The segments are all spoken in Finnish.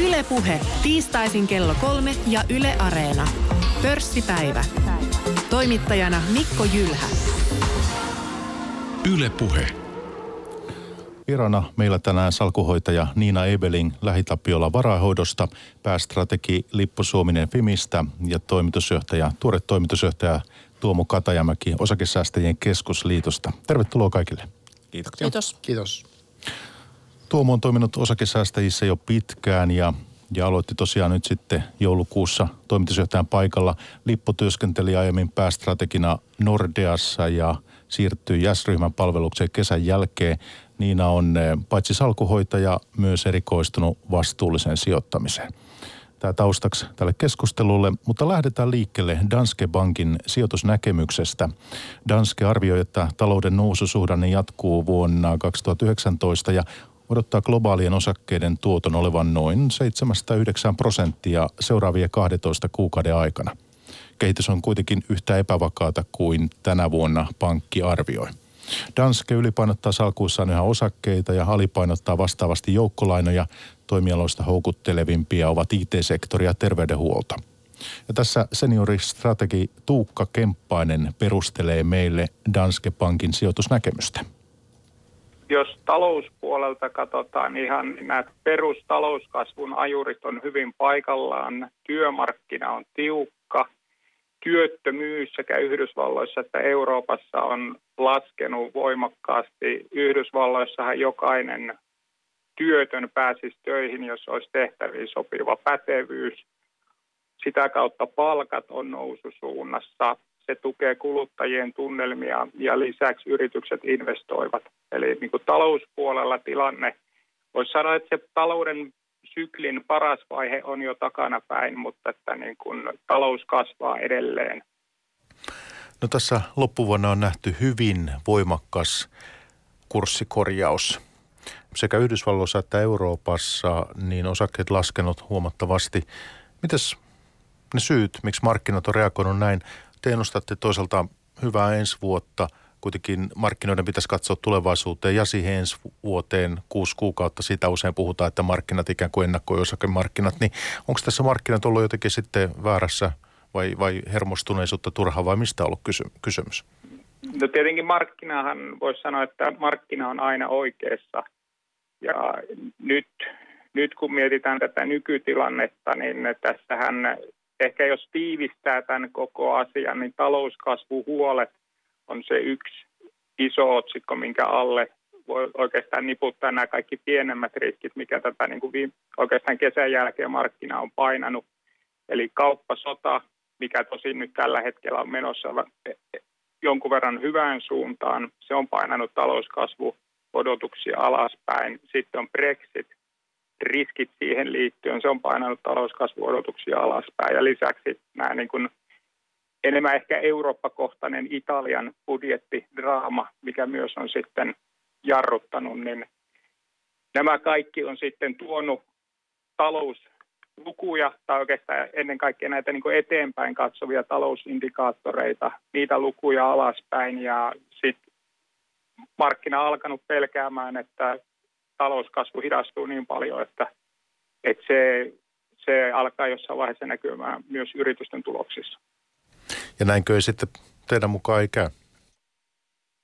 Ylepuhe tiistaisin kello kolme ja Yle Areena. Pörssipäivä. Toimittajana Mikko Jylhä. Ylepuhe. Virana meillä tänään salkuhoitaja Niina Ebeling lähitapiolla varahoidosta, päästrategi Lippo Suominen Fimistä ja toimitusjohtaja, tuore toimitusjohtaja Tuomo Katajamäki Osakesäästäjien keskusliitosta. Tervetuloa kaikille. Kiitoksia. Kiitos. Kiitos. Tuomo on toiminut osakesäästäjissä jo pitkään ja, ja aloitti tosiaan nyt sitten joulukuussa toimitusjohtajan paikalla. Lippo työskenteli aiemmin päästrategina Nordeassa ja siirtyi jäsryhmän palvelukseen kesän jälkeen. Niina on eh, paitsi salkuhoitaja myös erikoistunut vastuulliseen sijoittamiseen. Tämä taustaksi tälle keskustelulle, mutta lähdetään liikkeelle Danske Bankin sijoitusnäkemyksestä. Danske arvioi, että talouden noususuhdanne jatkuu vuonna 2019 ja odottaa globaalien osakkeiden tuoton olevan noin 7-9 prosenttia seuraavien 12 kuukauden aikana. Kehitys on kuitenkin yhtä epävakaata kuin tänä vuonna pankki arvioi. Danske ylipainottaa salkuissaan yhä osakkeita ja alipainottaa vastaavasti joukkolainoja. Toimialoista houkuttelevimpia ovat IT-sektori ja terveydenhuolto. Ja tässä senioristrategi Tuukka Kemppainen perustelee meille Danske Bankin sijoitusnäkemystä jos talouspuolelta katsotaan ihan, niin nämä perustalouskasvun ajurit on hyvin paikallaan, työmarkkina on tiukka, työttömyys sekä Yhdysvalloissa että Euroopassa on laskenut voimakkaasti. Yhdysvalloissahan jokainen työtön pääsisi töihin, jos olisi tehtäviin sopiva pätevyys. Sitä kautta palkat on noususuunnassa se tukee kuluttajien tunnelmia ja lisäksi yritykset investoivat. Eli niin kuin talouspuolella tilanne, voisi sanoa, että se talouden syklin paras vaihe on jo takana päin, mutta että niin kuin talous kasvaa edelleen. No tässä loppuvuonna on nähty hyvin voimakas kurssikorjaus. Sekä Yhdysvalloissa että Euroopassa niin osakkeet laskenut huomattavasti. Mitäs ne syyt, miksi markkinat on reagoinut näin? Te ennustatte toisaalta hyvää ensi vuotta. Kuitenkin markkinoiden pitäisi katsoa tulevaisuuteen ja siihen ensi vuoteen kuusi kuukautta. Siitä usein puhutaan, että markkinat ikään kuin ennakoi osakemarkkinat. Niin onko tässä markkinat ollut jotenkin sitten väärässä vai, vai hermostuneisuutta turhaa vai mistä on ollut kysy- kysymys? No tietenkin markkinahan voisi sanoa, että markkina on aina oikeassa. Ja nyt, nyt kun mietitään tätä nykytilannetta, niin tässähän ehkä jos tiivistää tämän koko asian, niin talouskasvuhuolet on se yksi iso otsikko, minkä alle voi oikeastaan niputtaa nämä kaikki pienemmät riskit, mikä tätä niin kuin viime, oikeastaan kesän jälkeen markkina on painanut. Eli kauppasota, mikä tosin nyt tällä hetkellä on menossa jonkun verran hyvään suuntaan, se on painanut talouskasvu odotuksia alaspäin. Sitten on Brexit, riskit siihen liittyen, se on painanut talouskasvuodotuksia alaspäin. Ja lisäksi nämä niin kuin enemmän ehkä Eurooppa-kohtainen Italian budjettidraama, mikä myös on sitten jarruttanut, niin nämä kaikki on sitten tuonut talouslukuja tai oikeastaan ennen kaikkea näitä niin eteenpäin katsovia talousindikaattoreita, niitä lukuja alaspäin ja sitten markkina alkanut pelkäämään, että talouskasvu hidastuu niin paljon, että, että se, se alkaa jossain vaiheessa näkymään myös yritysten tuloksissa. Ja näinkö ei sitten teidän mukaan ei käy?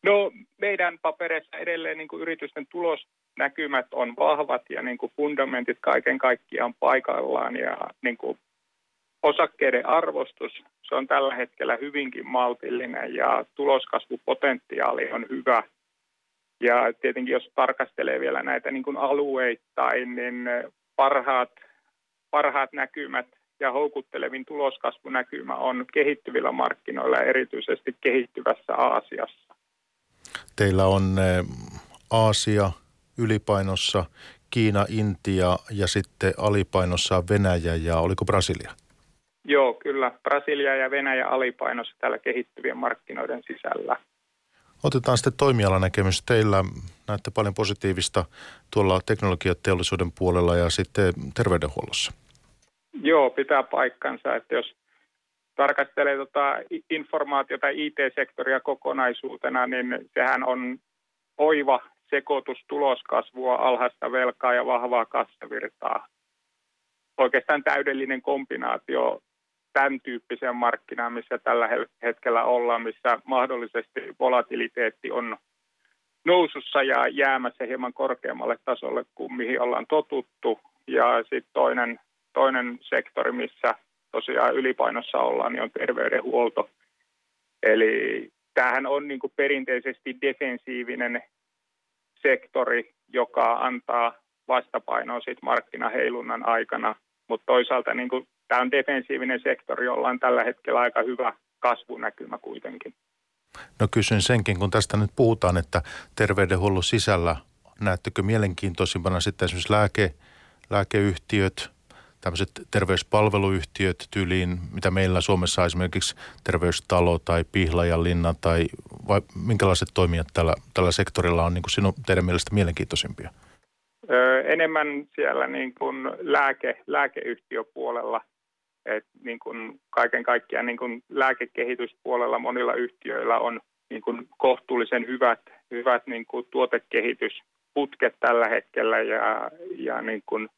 No meidän papereissa edelleen niin kuin yritysten tulosnäkymät on vahvat ja niin kuin fundamentit kaiken kaikkiaan paikallaan ja niin kuin osakkeiden arvostus, se on tällä hetkellä hyvinkin maltillinen ja tuloskasvupotentiaali on hyvä – ja tietenkin jos tarkastelee vielä näitä niin kuin alueittain, niin parhaat, parhaat näkymät ja houkuttelevin tuloskasvunäkymä on kehittyvillä markkinoilla erityisesti kehittyvässä Aasiassa. Teillä on eh, Aasia ylipainossa, Kiina, Intia ja sitten alipainossa Venäjä ja oliko Brasilia? Joo, kyllä. Brasilia ja Venäjä alipainossa täällä kehittyvien markkinoiden sisällä. Otetaan sitten toimialanäkemys. Teillä näette paljon positiivista tuolla teknologiateollisuuden puolella ja sitten terveydenhuollossa. Joo, pitää paikkansa, että jos tarkastelee tota informaatiota IT-sektoria kokonaisuutena, niin sehän on oiva sekoitus tuloskasvua, alhaista velkaa ja vahvaa kassavirtaa. oikeastaan täydellinen kombinaatio tämän tyyppiseen markkinaan, missä tällä hetkellä ollaan, missä mahdollisesti volatiliteetti on nousussa ja jäämässä hieman korkeammalle tasolle kuin mihin ollaan totuttu. Ja sitten toinen, toinen sektori, missä tosiaan ylipainossa ollaan, niin on terveydenhuolto. Eli tämähän on niin perinteisesti defensiivinen sektori, joka antaa vastapainoa sit markkinaheilunnan aikana, mutta toisaalta niin kuin, tämä on defensiivinen sektori, jolla on tällä hetkellä aika hyvä kasvunäkymä kuitenkin. No kysyn senkin, kun tästä nyt puhutaan, että terveydenhuollon sisällä näettekö mielenkiintoisimpana sitten esimerkiksi lääke, lääkeyhtiöt, tämmöiset terveyspalveluyhtiöt tyyliin, mitä meillä Suomessa on esimerkiksi terveystalo tai Pihlajanlinna tai vai minkälaiset toimijat tällä, tällä sektorilla on niin kuin sinun, teidän mielestä mielenkiintoisimpia? Öö, enemmän siellä niin kuin lääke, lääkeyhtiöpuolella, että niin kuin kaiken kaikkiaan niin kuin lääkekehityspuolella monilla yhtiöillä on niin kuin kohtuullisen hyvät, hyvät niin kuin tuotekehitysputket tällä hetkellä ja, ja niin kuin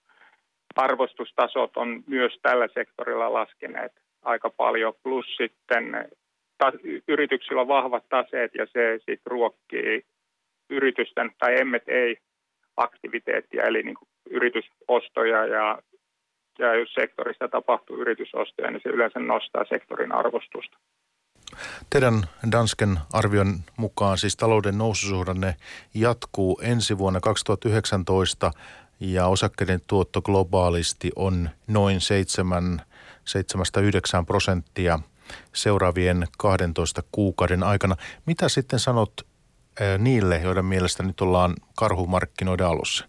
arvostustasot on myös tällä sektorilla laskeneet aika paljon, plus sitten ta, yrityksillä on vahvat taseet ja se sitten ruokkii yritysten tai emmet ei aktiviteettia, eli niin yritysostoja ja, ja jos sektorissa tapahtuu yritysostoja, niin se yleensä nostaa sektorin arvostusta. Teidän Dansken arvion mukaan siis talouden noususuhdanne jatkuu ensi vuonna 2019 ja osakkeiden tuotto globaalisti on noin 7-9 prosenttia seuraavien 12 kuukauden aikana. Mitä sitten sanot niille, joiden mielestä nyt ollaan karhumarkkinoiden alussa?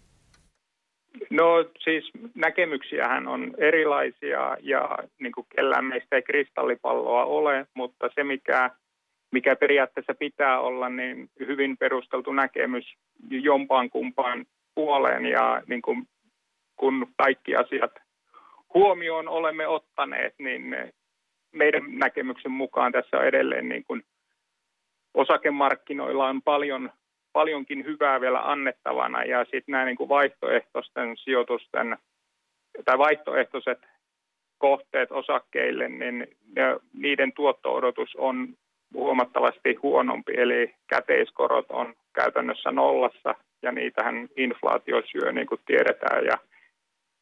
No siis näkemyksiähän on erilaisia ja niin kuin kellään meistä ei kristallipalloa ole, mutta se mikä, mikä periaatteessa pitää olla, niin hyvin perusteltu näkemys jompaan kumpaan puoleen ja niin kuin, kun kaikki asiat huomioon olemme ottaneet, niin meidän näkemyksen mukaan tässä on edelleen niin kuin osakemarkkinoilla on paljon, paljonkin hyvää vielä annettavana. Ja sitten nämä niin kuin vaihtoehtoisten sijoitusten tai vaihtoehtoiset kohteet osakkeille, niin niiden tuotto-odotus on huomattavasti huonompi, eli käteiskorot on käytännössä nollassa ja niitähän inflaatio syö, niin kuin tiedetään, ja,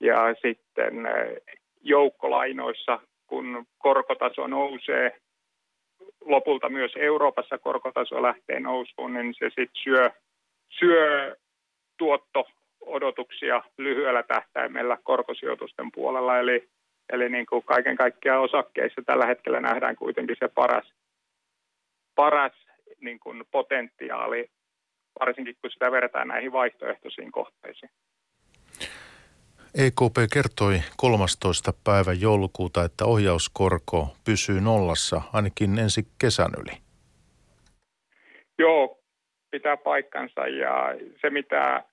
ja sitten eh, joukkolainoissa, kun korkotaso nousee, lopulta myös Euroopassa korkotaso lähtee nousuun, niin se sitten syö, syö tuotto-odotuksia lyhyellä tähtäimellä korkosijoitusten puolella. Eli, eli niin kuin kaiken kaikkiaan osakkeissa tällä hetkellä nähdään kuitenkin se paras, paras niin kuin potentiaali, varsinkin kun sitä verrataan näihin vaihtoehtoisiin kohteisiin. EKP kertoi 13. päivä joulukuuta, että ohjauskorko pysyy nollassa ainakin ensi kesän yli. Joo, pitää paikkansa ja se mitä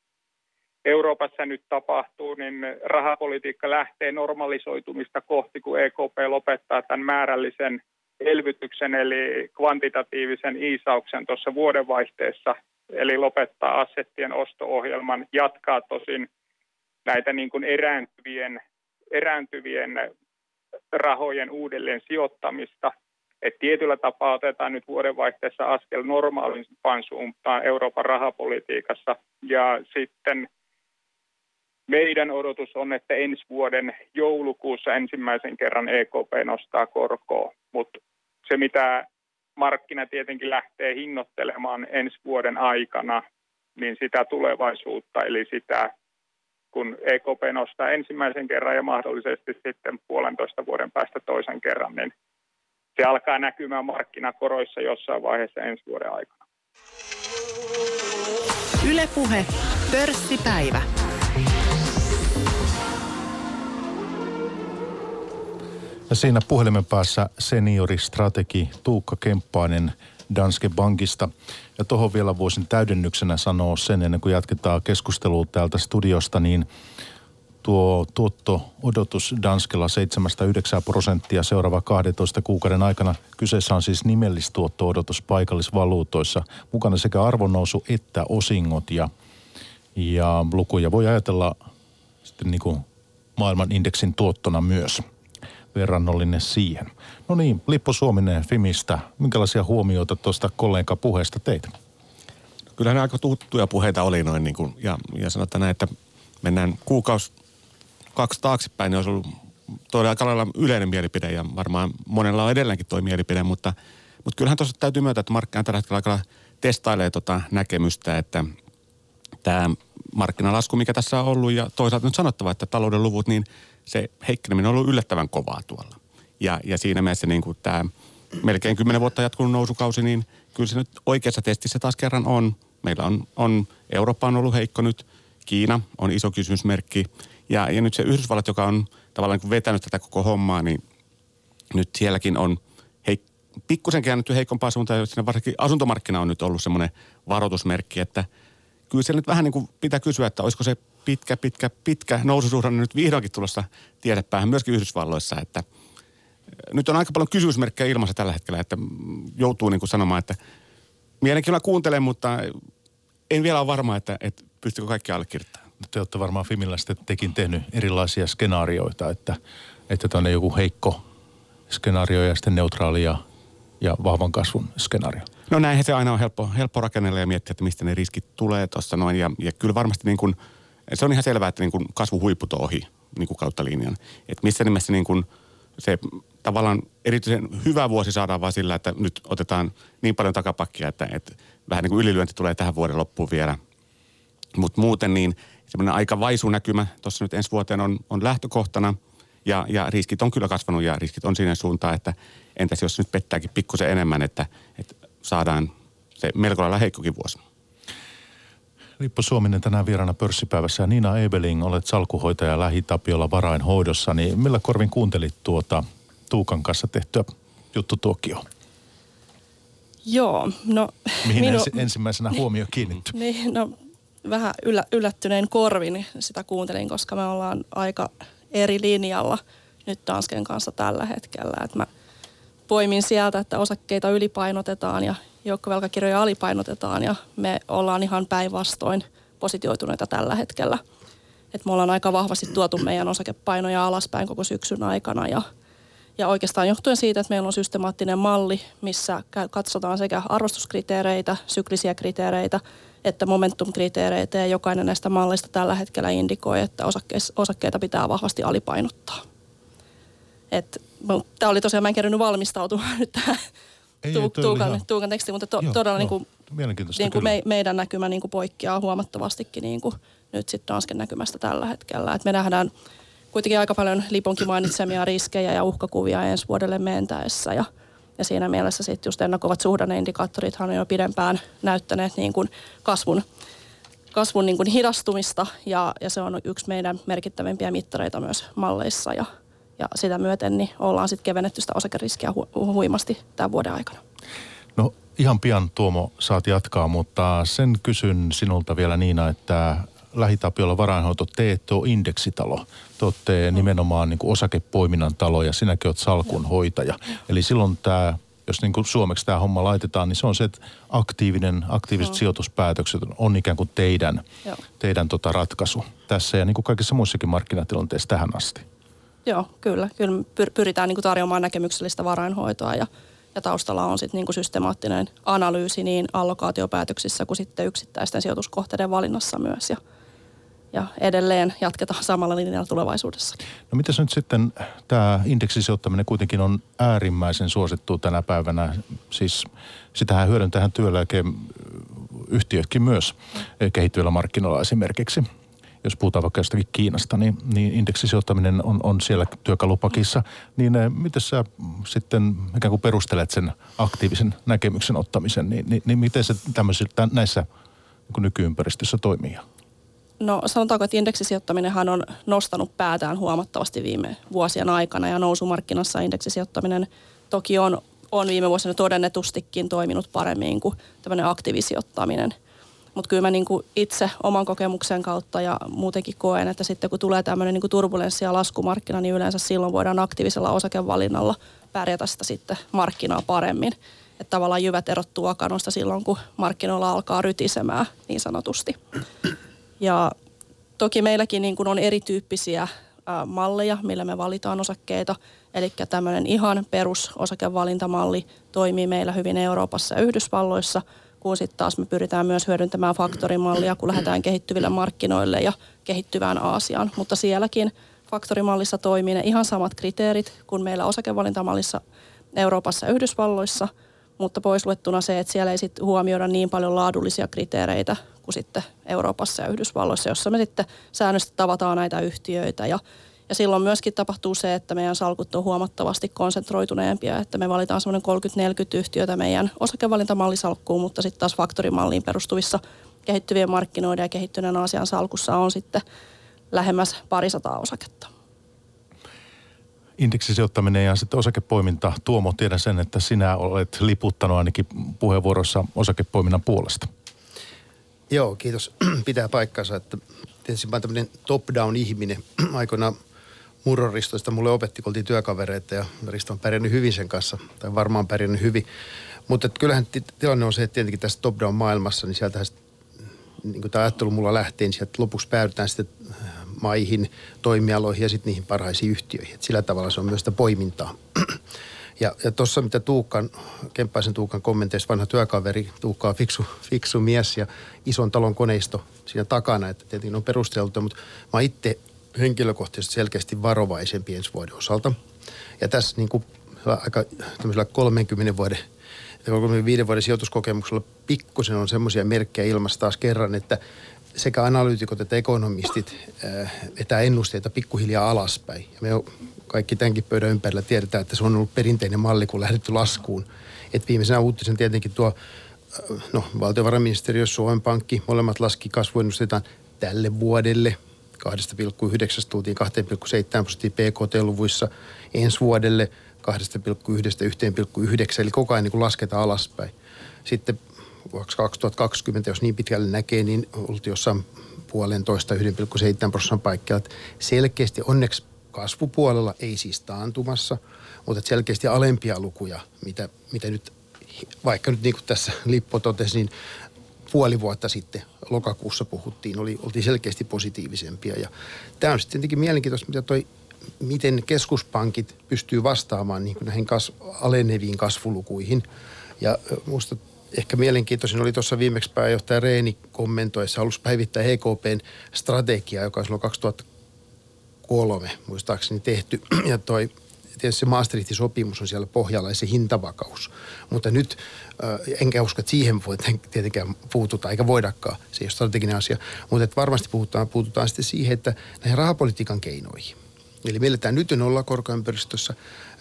Euroopassa nyt tapahtuu, niin rahapolitiikka lähtee normalisoitumista kohti, kun EKP lopettaa tämän määrällisen elvytyksen eli kvantitatiivisen iisauksen tuossa vuodenvaihteessa, eli lopettaa assettien osto-ohjelman, jatkaa tosin näitä niin kuin erääntyvien, erääntyvien rahojen uudelleen sijoittamista. Et tietyllä tapaa otetaan nyt vuodenvaihteessa askel normaalimpaan suuntaan Euroopan rahapolitiikassa. Ja sitten meidän odotus on, että ensi vuoden joulukuussa ensimmäisen kerran EKP nostaa korkoa, mutta se mitä markkina tietenkin lähtee hinnoittelemaan ensi vuoden aikana, niin sitä tulevaisuutta, eli sitä kun EKP nostaa ensimmäisen kerran ja mahdollisesti sitten puolentoista vuoden päästä toisen kerran, niin se alkaa näkymään markkinakoroissa jossain vaiheessa ensi vuoden aikana. Ylepuhe pörssipäivä. Ja siinä puhelimen päässä senioristrategi Tuukka Kemppainen Danske Bankista. Ja tuohon vielä voisin täydennyksenä sanoa sen, ennen kuin jatketaan keskustelua täältä studiosta, niin tuo tuotto-odotus Danskella 7-9 prosenttia seuraava 12 kuukauden aikana. Kyseessä on siis nimellistuotto-odotus paikallisvaluutoissa. Mukana sekä arvonnousu että osingot ja, ja lukuja voi ajatella sitten niin kuin maailman indeksin tuottona myös verrannollinen siihen. No niin, Lippo Suominen Fimistä, minkälaisia huomioita tuosta kollega puheesta teit? Kyllähän aika tuttuja puheita oli noin niin kuin, ja, ja sanotaan näin, että mennään kuukausi kaksi taaksepäin, niin olisi ollut todella aika lailla yleinen mielipide ja varmaan monella on edelleenkin tuo mielipide, mutta, mutta kyllähän tuossa täytyy myöntää, että markkina tällä hetkellä aika testailee tota näkemystä, että tämä markkinalasku, mikä tässä on ollut ja toisaalta nyt sanottava, että talouden luvut, niin se heikkeneminen on ollut yllättävän kovaa tuolla. Ja, ja siinä mielessä niin kuin tämä melkein kymmenen vuotta jatkunut nousukausi, niin kyllä se nyt oikeassa testissä taas kerran on. Meillä on, on Eurooppa on ollut heikko nyt, Kiina on iso kysymysmerkki. Ja, ja nyt se Yhdysvallat, joka on tavallaan niin vetänyt tätä koko hommaa, niin nyt sielläkin on heik- pikkusen käännetty heikompaa suuntaan, siinä varsinkin asuntomarkkina on nyt ollut semmoinen varoitusmerkki, että kyllä siellä nyt vähän niin kuin pitää kysyä, että olisiko se pitkä, pitkä, pitkä noususuhdanne nyt vihdoinkin tulossa tiedepäähän myöskin Yhdysvalloissa, että nyt on aika paljon kysymysmerkkejä ilmassa tällä hetkellä, että joutuu niin kuin sanomaan, että mielenkiinnolla kuuntelen, mutta en vielä ole varma, että, että pystykö kaikki allekirjoittamaan. Te olette varmaan Fimillä sitten tekin tehnyt erilaisia skenaarioita, että, että tuonne joku heikko skenaario ja sitten neutraali ja, ja vahvan kasvun skenaario. No näinhän se aina on helppo, helppo rakennella ja miettiä, että mistä ne riskit tulee tuossa noin. Ja, ja kyllä varmasti niin kuin, se on ihan selvää, että niin kuin kasvuhuiput on ohi niin kuin kautta linjan. Että missä nimessä niin kuin se tavallaan erityisen hyvä vuosi saadaan vaan sillä, että nyt otetaan niin paljon takapakkia, että, että vähän niin kuin ylilyönti tulee tähän vuoden loppuun vielä. Mutta muuten niin semmoinen aika vaisu näkymä tuossa nyt ensi vuoteen on, on lähtökohtana ja, ja riskit on kyllä kasvanut ja riskit on siinä suuntaan, että entäs jos nyt pettääkin pikkusen enemmän, että, että saadaan se melko lailla heikkokin vuosi. Lippo Suominen tänään vieraana pörssipäivässä ja Niina Ebeling, olet salkuhoitaja Lähi-Tapiolla varainhoidossa, niin millä korvin kuuntelit tuota Tuukan kanssa tehtyä juttu Tokio? Joo, no... Mihin minu... ensi, ensimmäisenä huomio kiinnittyi? Niin, no vähän yllä, yllättyneen korvin sitä kuuntelin, koska me ollaan aika eri linjalla nyt Tansken kanssa tällä hetkellä. Et mä poimin sieltä, että osakkeita ylipainotetaan ja joukkovelkakirjoja alipainotetaan ja me ollaan ihan päinvastoin positioituneita tällä hetkellä. Et me ollaan aika vahvasti tuotu meidän osakepainoja alaspäin koko syksyn aikana ja, ja oikeastaan johtuen siitä, että meillä on systemaattinen malli, missä katsotaan sekä arvostuskriteereitä, syklisiä kriteereitä että momentum-kriteereitä ja jokainen näistä malleista tällä hetkellä indikoi, että osakkeita pitää vahvasti alipainottaa. Tämä oli tosiaan, mä en kerännyt valmistautumaan nyt tähän ei, tu, tuukan, ihan... tuukan tekstiin, mutta to, joo, todella niin kuin, niin kuin me, meidän näkymä niin kuin poikkeaa huomattavastikin niin kuin nyt sitten Dansken näkymästä tällä hetkellä. Et me nähdään kuitenkin aika paljon Liponkin mainitsemia riskejä ja uhkakuvia ensi vuodelle mentäessä. Ja, ja siinä mielessä sitten just ennakoivat suhdanneindikaattorithan on jo pidempään näyttäneet niin kuin kasvun, kasvun niin kuin hidastumista. Ja, ja se on yksi meidän merkittävimpiä mittareita myös malleissa. Ja – ja sitä myöten niin ollaan sitten kevennetty sitä osakeriskiä hu- huimasti tämän vuoden aikana. No ihan pian Tuomo saat jatkaa, mutta sen kysyn sinulta vielä Niina, että Lähitapiolla varainhoito, te ette ole indeksitalo. Te olette no. nimenomaan niin kuin osakepoiminnan talo ja sinäkin olet salkunhoitaja. Eli silloin tämä, jos niin kuin suomeksi tämä homma laitetaan, niin se on se, että aktiivinen, aktiiviset no. sijoituspäätökset on ikään kuin teidän, teidän tota ratkaisu tässä ja niin kuin kaikissa muissakin markkinatilanteissa tähän asti. Joo, kyllä. Kyllä pyritään niin kuin tarjoamaan näkemyksellistä varainhoitoa ja, ja taustalla on sitten niin kuin systemaattinen analyysi niin allokaatiopäätöksissä kuin sitten yksittäisten sijoituskohteiden valinnassa myös. Ja, ja edelleen jatketaan samalla linjalla tulevaisuudessa. No mitäs nyt sitten tämä indeksisijoittaminen kuitenkin on äärimmäisen suosittu tänä päivänä. Siis sitähän hyödyntähän työeläkeyhtiötkin myös kehittyvillä markkinoilla esimerkiksi jos puhutaan vaikka jostakin Kiinasta, niin, niin indeksisijoittaminen on, on siellä työkalupakissa. Niin eh, miten sä sitten ikään kuin perustelet sen aktiivisen näkemyksen ottamisen, niin, niin, niin miten se tämmöisissä, näissä niin nykyympäristössä toimii? No sanotaanko, että indeksisijoittaminenhan on nostanut päätään huomattavasti viime vuosien aikana ja nousumarkkinassa indeksisijoittaminen toki on, on viime vuosina todennetustikin toiminut paremmin kuin tämmöinen aktiivisijoittaminen – mutta kyllä mä niinku itse oman kokemuksen kautta ja muutenkin koen, että sitten kun tulee tämmöinen niinku turbulenssi ja laskumarkkina, niin yleensä silloin voidaan aktiivisella osakevalinnalla pärjätä sitä sitten markkinaa paremmin. Että tavallaan jyvät erottuu akanosta silloin, kun markkinoilla alkaa rytisemään niin sanotusti. Ja toki meilläkin niin kuin on erityyppisiä malleja, millä me valitaan osakkeita. Eli tämmöinen ihan perusosakevalintamalli toimii meillä hyvin Euroopassa ja Yhdysvalloissa, kun sitten taas me pyritään myös hyödyntämään faktorimallia, kun lähdetään kehittyville markkinoille ja kehittyvään Aasiaan. Mutta sielläkin faktorimallissa toimii ne ihan samat kriteerit kuin meillä osakevalintamallissa Euroopassa ja Yhdysvalloissa – mutta pois luettuna se, että siellä ei sitten huomioida niin paljon laadullisia kriteereitä kuin sitten Euroopassa ja Yhdysvalloissa, jossa me sitten säännöllisesti tavataan näitä yhtiöitä ja ja silloin myöskin tapahtuu se, että meidän salkut on huomattavasti konsentroituneempia, että me valitaan semmoinen 30-40 yhtiötä meidän osakevalintamallisalkkuun, mutta sitten taas faktorimalliin perustuvissa kehittyvien markkinoiden ja kehittyneen Aasian salkussa on sitten lähemmäs parisataa osaketta indeksisijoittaminen ja sitten osakepoiminta. Tuomo, tiedän sen, että sinä olet liputtanut ainakin puheenvuorossa osakepoiminnan puolesta. Joo, kiitos. Pitää paikkansa, että tietysti mä tämmöinen top-down ihminen. Aikoinaan Murron Ristoista mulle opetti, kun oltiin työkavereita ja Risto on pärjännyt hyvin sen kanssa, tai varmaan pärjännyt hyvin. Mutta kyllähän tilanne on se, että tietenkin tässä top-down maailmassa, niin sieltähän niin kuin tämä ajattelu mulla lähtee, niin sieltä lopuksi päädytään sitten maihin, toimialoihin ja sitten niihin parhaisiin yhtiöihin. Et sillä tavalla se on myös sitä poimintaa. Ja, ja tuossa mitä Tuukkan, Kemppaisen Tuukan kommenteissa vanha työkaveri, Tuukka on fiksu, fiksu mies ja ison talon koneisto siinä takana, että tietenkin on perusteltu, mutta mä itse henkilökohtaisesti selkeästi varovaisempi ensi vuoden osalta. Ja tässä niin kuin aika tämmöisellä 30 vuoden 35 vuoden sijoituskokemuksella pikkusen on semmoisia merkkejä ilmassa taas kerran, että sekä analyytikot että ekonomistit äh, vetää ennusteita pikkuhiljaa alaspäin. Ja me kaikki tämänkin pöydän ympärillä tiedetään, että se on ollut perinteinen malli, kun lähdetty laskuun. Et viimeisenä uutisen tietenkin tuo äh, no, valtiovarainministeriö, Suomen Pankki, molemmat laski kasvuennustetaan tälle vuodelle 2,9 tultiin 2,7 prosenttia PKT-luvuissa ensi vuodelle 2,1-1,9, eli koko ajan niin lasketaan alaspäin. Sitten vuoksi 2020, jos niin pitkälle näkee, niin oltiin jossain puolentoista 1,7 prosentin paikkeilla. Selkeästi onneksi kasvupuolella ei siis taantumassa, mutta selkeästi alempia lukuja, mitä, mitä nyt, vaikka nyt niin kuin tässä Lippo totesi, niin puoli vuotta sitten lokakuussa puhuttiin, oli, oltiin selkeästi positiivisempia. Ja tämä on sitten tietenkin mielenkiintoista, mitä toi, miten keskuspankit pystyy vastaamaan niin näihin kas, aleneviin kasvulukuihin. Ja minusta ehkä mielenkiintoisin oli tuossa viimeksi pääjohtaja Reeni kommentoissa, halusi päivittää EKPn strategiaa, joka on silloin 2003 muistaakseni tehty. Ja toi tietysti Maastrichtin sopimus on siellä pohjalla ja se hintavakaus. Mutta nyt, äh, enkä usko, että siihen voi tietenkään puututa, eikä voidakaan. Se ei ole strateginen asia. Mutta varmasti puhutaan, puututaan sitten siihen, että näihin rahapolitiikan keinoihin. Eli meillä tämä nyt on olla korkoympäristössä.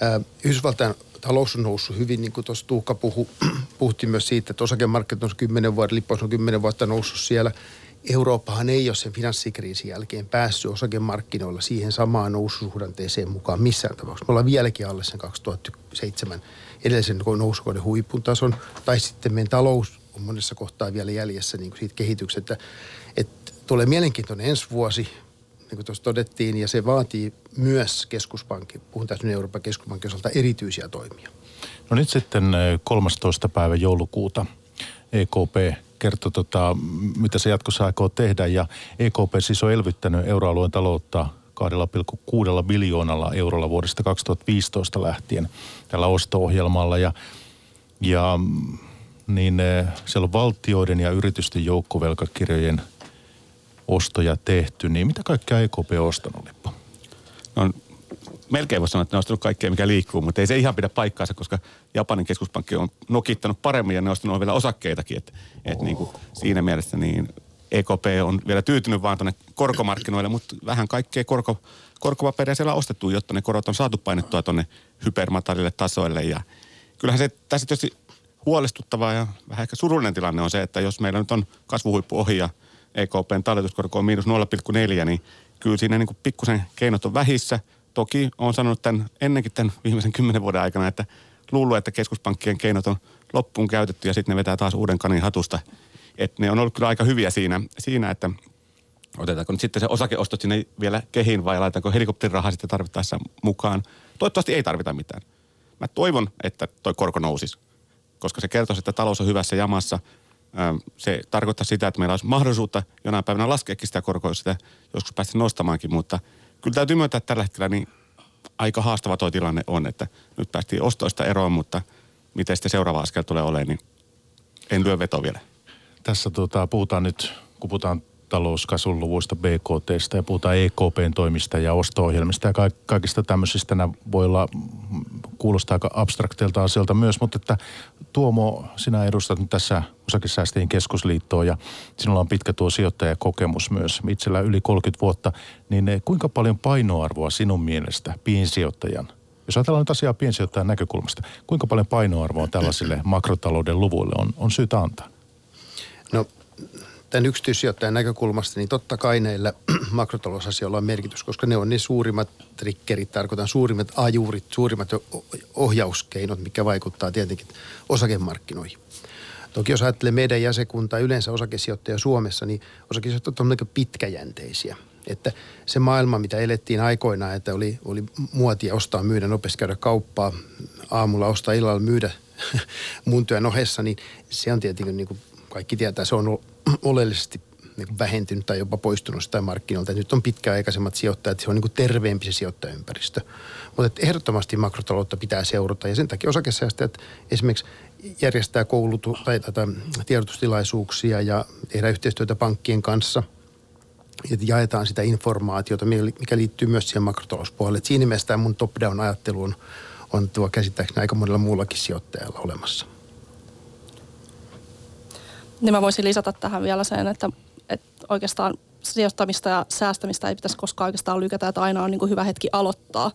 Äh, Yhdysvaltain talous on noussut hyvin, niin kuin tuossa Tuukka puhu, puhuttiin myös siitä, että osakemarkkinat on 10 vuotta, Lippaus on 10 vuotta noussut siellä. Eurooppahan ei ole sen finanssikriisin jälkeen päässyt osakemarkkinoilla siihen samaan noususuhdanteeseen mukaan missään tapauksessa. Me ollaan vieläkin alle sen 2007 edellisen nousukauden huipun tason, tai sitten meidän talous on monessa kohtaa vielä jäljessä niin kuin siitä kehityksestä. Että tulee mielenkiintoinen ensi vuosi, niin kuin tuossa todettiin, ja se vaatii myös keskuspankin, puhun tässä Euroopan keskuspankin osalta, erityisiä toimia. No nyt sitten 13. päivä joulukuuta EKP kertoi, tota, mitä se jatkossa aikoo tehdä. Ja EKP siis on elvyttänyt euroalueen taloutta 2,6 biljoonalla eurolla vuodesta 2015 lähtien tällä osto-ohjelmalla. Ja, ja niin siellä on valtioiden ja yritysten joukkovelkakirjojen – ostoja tehty, niin mitä kaikkea EKP on ostanut, Lippo? No, melkein voisi sanoa, että ne on ostanut kaikkea, mikä liikkuu, mutta ei se ihan pidä paikkaansa, koska Japanin keskuspankki on nokittanut paremmin ja ne on ostanut vielä osakkeitakin. Että et niin kuin siinä mielessä niin EKP on vielä tyytynyt vaan tuonne korkomarkkinoille, mutta vähän kaikkea korko, korkopaperia siellä on ostettu, jotta ne korot on saatu painettua tuonne hypermatalille tasoille. Ja kyllähän se tässä tietysti huolestuttava ja vähän ehkä surullinen tilanne on se, että jos meillä nyt on kasvuhuippu ohi ja EKPn talletuskorko on miinus 0,4, niin kyllä siinä niin pikkusen keinot on vähissä. Toki on sanonut tämän ennenkin tämän viimeisen kymmenen vuoden aikana, että luullut, että keskuspankkien keinot on loppuun käytetty ja sitten ne vetää taas uuden kanin hatusta. Että ne on ollut kyllä aika hyviä siinä, siinä että otetaanko nyt sitten se osakeostot sinne vielä kehiin vai laitetaanko helikopterirahaa sitten tarvittaessa mukaan. Toivottavasti ei tarvita mitään. Mä toivon, että toi korko nousisi, koska se kertoisi, että talous on hyvässä jamassa – se tarkoittaa sitä, että meillä olisi mahdollisuutta jonain päivänä laskeekin sitä korkoa, jos sitä joskus päästä nostamaankin, mutta kyllä täytyy myöntää, että tällä hetkellä niin aika haastava tuo tilanne on, että nyt päästiin ostoista eroon, mutta miten sitten seuraava askel tulee olemaan, niin en lyö veto vielä. Tässä tota, puhutaan nyt, kun puhutaan talouskasvun luvuista, BKTstä ja puhutaan EKPn toimista ja osto-ohjelmista ja kaikista tämmöisistä. Nämä voi olla, kuulostaa aika abstrakteilta asioilta myös, mutta että Tuomo, sinä edustat nyt tässä osakesäästäjien keskusliittoa ja sinulla on pitkä tuo sijoittajakokemus myös, itsellä yli 30 vuotta, niin eh, kuinka paljon painoarvoa sinun mielestä piensijoittajan jos ajatellaan nyt asiaa piensijoittajan näkökulmasta, kuinka paljon painoarvoa tällaisille makrotalouden luvuille on, on syytä antaa? Tämän yksityissijoittajan näkökulmasta, niin totta kai näillä makrotalousasioilla on merkitys, koska ne on ne suurimmat triggerit, tarkoitan suurimmat ajurit, suurimmat ohjauskeinot, mikä vaikuttaa tietenkin osakemarkkinoihin. Toki jos ajattelee meidän jäsenkuntaa, yleensä osakesijoittajia Suomessa, niin osakesijoittajat on aika pitkäjänteisiä. Että se maailma, mitä elettiin aikoinaan, että oli, oli muotia ostaa, myydä, nopeasti käydä kauppaa, aamulla ostaa, illalla myydä mun työn ohessa, niin se on tietenkin niin kuin kaikki tietää, se on oleellisesti niin vähentynyt tai jopa poistunut sitä markkinoilta. Nyt on pitkäaikaisemmat sijoittajat, se on niin kuin terveempi se sijoittajaympäristö. Mutta ehdottomasti makrotaloutta pitää seurata ja sen takia osakesäästäjät esimerkiksi järjestää koulutu- tai tätä tiedotustilaisuuksia ja tehdä yhteistyötä pankkien kanssa – ja jaetaan sitä informaatiota, mikä liittyy myös siihen makrotalouspuolelle. Et siinä mielessä tämä mun top-down ajattelu on, on tuo käsittääkseni aika monella muullakin sijoittajalla olemassa. Niin mä voisin lisätä tähän vielä sen, että, että oikeastaan sijoittamista ja säästämistä ei pitäisi koskaan oikeastaan lykätä, että aina on niin kuin hyvä hetki aloittaa.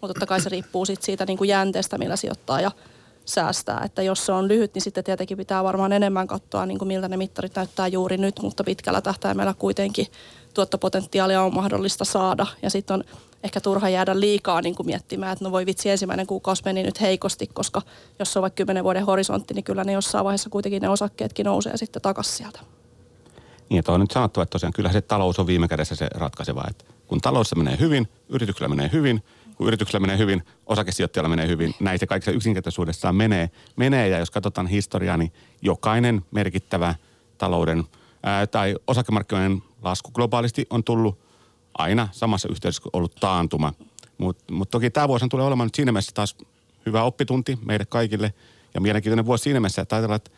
Mutta totta kai se riippuu sit siitä niin kuin jänteestä, millä sijoittaa ja säästää. Että jos se on lyhyt, niin sitten tietenkin pitää varmaan enemmän katsoa, niin kuin miltä ne mittarit näyttää juuri nyt, mutta pitkällä tähtäimellä kuitenkin tuottopotentiaalia on mahdollista saada. Ja sitten on ehkä turha jäädä liikaa niin kuin miettimään, että no voi vitsi, ensimmäinen kuukausi meni nyt heikosti, koska jos se on vaikka kymmenen vuoden horisontti, niin kyllä ne jossain vaiheessa kuitenkin ne osakkeetkin nousee sitten takaisin sieltä. Niin, että on nyt sanottu, että tosiaan kyllä se talous on viime kädessä se ratkaiseva. Että kun taloudessa menee hyvin, yrityksellä menee hyvin, kun yrityksellä menee hyvin, osakesijoittajalla menee hyvin. Näin se kaikessa yksinkertaisuudessaan menee. menee. Ja jos katsotaan historiaa, niin jokainen merkittävä talouden ää, tai osakemarkkinoiden lasku globaalisti on tullut aina samassa yhteydessä ollut taantuma. Mutta mut toki tämä vuosi tulee olemaan nyt siinä mielessä taas hyvä oppitunti meille kaikille ja mielenkiintoinen vuosi siinä mielessä, että ajatellaan, että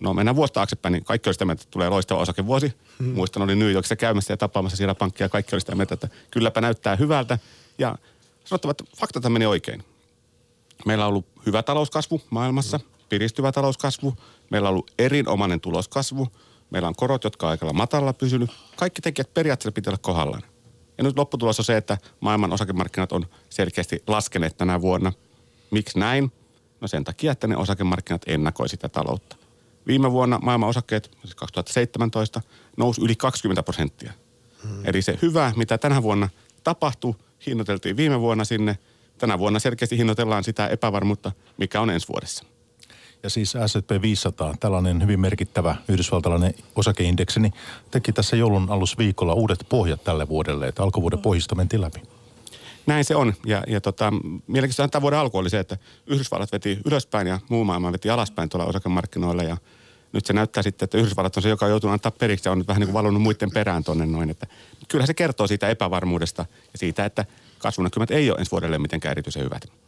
no mennään vuosi taaksepäin, niin kaikki oli sitä mieltä, että tulee loistava osakevuosi. Hmm. Muistan, oli New Yorkissa käymässä ja tapaamassa siellä pankkia ja kaikki oli sitä mieltä, että kylläpä näyttää hyvältä. Ja sanottava, että faktat meni oikein. Meillä on ollut hyvä talouskasvu maailmassa, piristyvä talouskasvu. Meillä on ollut erinomainen tuloskasvu. Meillä on korot, jotka on aika matalla pysynyt. Kaikki tekijät periaatteessa pitää olla kohdallaan. Ja nyt lopputulos on se, että maailman osakemarkkinat on selkeästi laskeneet tänä vuonna. Miksi näin? No sen takia, että ne osakemarkkinat ennakoi sitä taloutta. Viime vuonna maailman osakkeet, siis 2017, nousi yli 20 prosenttia. Hmm. Eli se hyvä, mitä tänä vuonna tapahtui, hinnoiteltiin viime vuonna sinne. Tänä vuonna selkeästi hinnoitellaan sitä epävarmuutta, mikä on ensi vuodessa. Ja siis S&P 500, tällainen hyvin merkittävä yhdysvaltalainen osakeindeksi, niin teki tässä joulun alusviikolla uudet pohjat tälle vuodelle, että alkuvuoden pohjista mentiin läpi. Näin se on. Ja, ja tota, mielenkiintoista tämän vuoden alku oli se, että Yhdysvallat veti ylöspäin ja muu maailma veti alaspäin tuolla osakemarkkinoilla. Ja nyt se näyttää sitten, että Yhdysvallat on se, joka on joutunut antaa periksi ja on nyt vähän niin kuin valunut muiden perään tuonne noin. Että kyllä se kertoo siitä epävarmuudesta ja siitä, että kasvunäkymät ei ole ensi vuodelle mitenkään erityisen hyvät.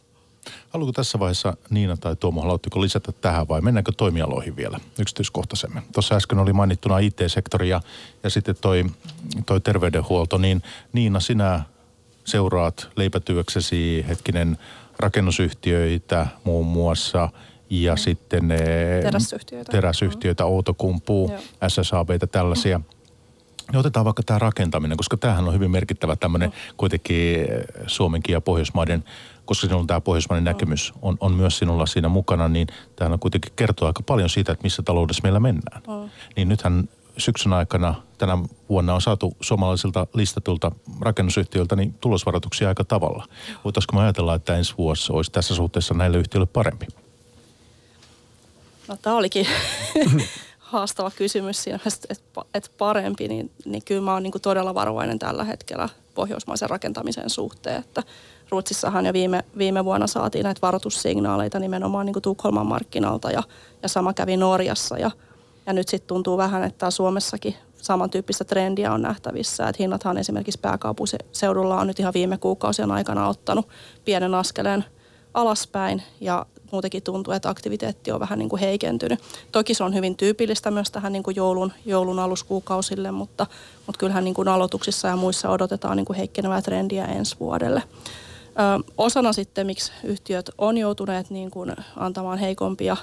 Haluatko tässä vaiheessa Niina tai Tuomo, haluatteko lisätä tähän vai mennäänkö toimialoihin vielä yksityiskohtaisemmin? Tuossa äsken oli mainittuna IT-sektori ja, ja sitten toi, toi terveydenhuolto, niin Niina, sinä seuraat leipätyöksesi hetkinen rakennusyhtiöitä muun muassa ja mm. sitten teräsyhtiöitä, teräsyhtiöitä mm. Outokumpuu, SSABtä tällaisia. Mm. Ja otetaan vaikka tämä rakentaminen, koska tämähän on hyvin merkittävä tämmöinen mm. kuitenkin Suomenkin ja Pohjoismaiden koska sinulla on tämä pohjoismainen näkemys on, on myös sinulla siinä mukana, niin tämä on kuitenkin kertoo aika paljon siitä, että missä taloudessa meillä mennään. Mm. Niin nythän syksyn aikana tänä vuonna on saatu suomalaisilta listatulta rakennusyhtiöiltä niin tulosvaroituksia aika tavalla. Voitaisiko me ajatella, että ensi vuosi olisi tässä suhteessa näille yhtiöille parempi? No tämä olikin haastava kysymys siinä, että parempi, niin, niin kyllä mä oon niin todella varovainen tällä hetkellä pohjoismaisen rakentamisen suhteen, että Ruotsissahan jo viime, viime vuonna saatiin näitä varoitussignaaleita nimenomaan niin kuin Tukholman markkinalta ja, ja sama kävi Norjassa ja, ja nyt sitten tuntuu vähän, että Suomessakin samantyyppistä trendiä on nähtävissä. Että hinnathan esimerkiksi pääkaupunkiseudulla on nyt ihan viime kuukausien aikana ottanut pienen askeleen alaspäin ja muutenkin tuntuu, että aktiviteetti on vähän niin kuin heikentynyt. Toki se on hyvin tyypillistä myös tähän niin kuin joulun, joulun aluskuukausille, mutta, mutta kyllähän niin kuin aloituksissa ja muissa odotetaan niin kuin heikkenevää trendiä ensi vuodelle. Osana sitten, miksi yhtiöt on joutuneet niin kuin antamaan heikompia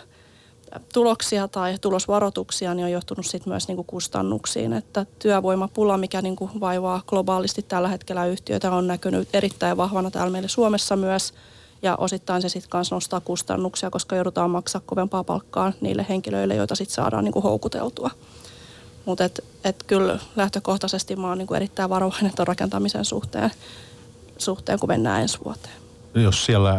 tuloksia tai tulosvaroituksia, niin on johtunut sitten myös niin kuin kustannuksiin. Että työvoimapula, mikä niin kuin vaivaa globaalisti tällä hetkellä yhtiötä, on näkynyt erittäin vahvana täällä meillä Suomessa myös – ja osittain se sitten kanssa nostaa kustannuksia, koska joudutaan maksaa kovempaa palkkaa niille henkilöille, joita sitten saadaan niinku houkuteltua. Mutta et, et kyllä lähtökohtaisesti mä oon niinku erittäin varovainen tuon rakentamisen suhteen, suhteen, kun mennään ensi vuoteen. Jos siellä,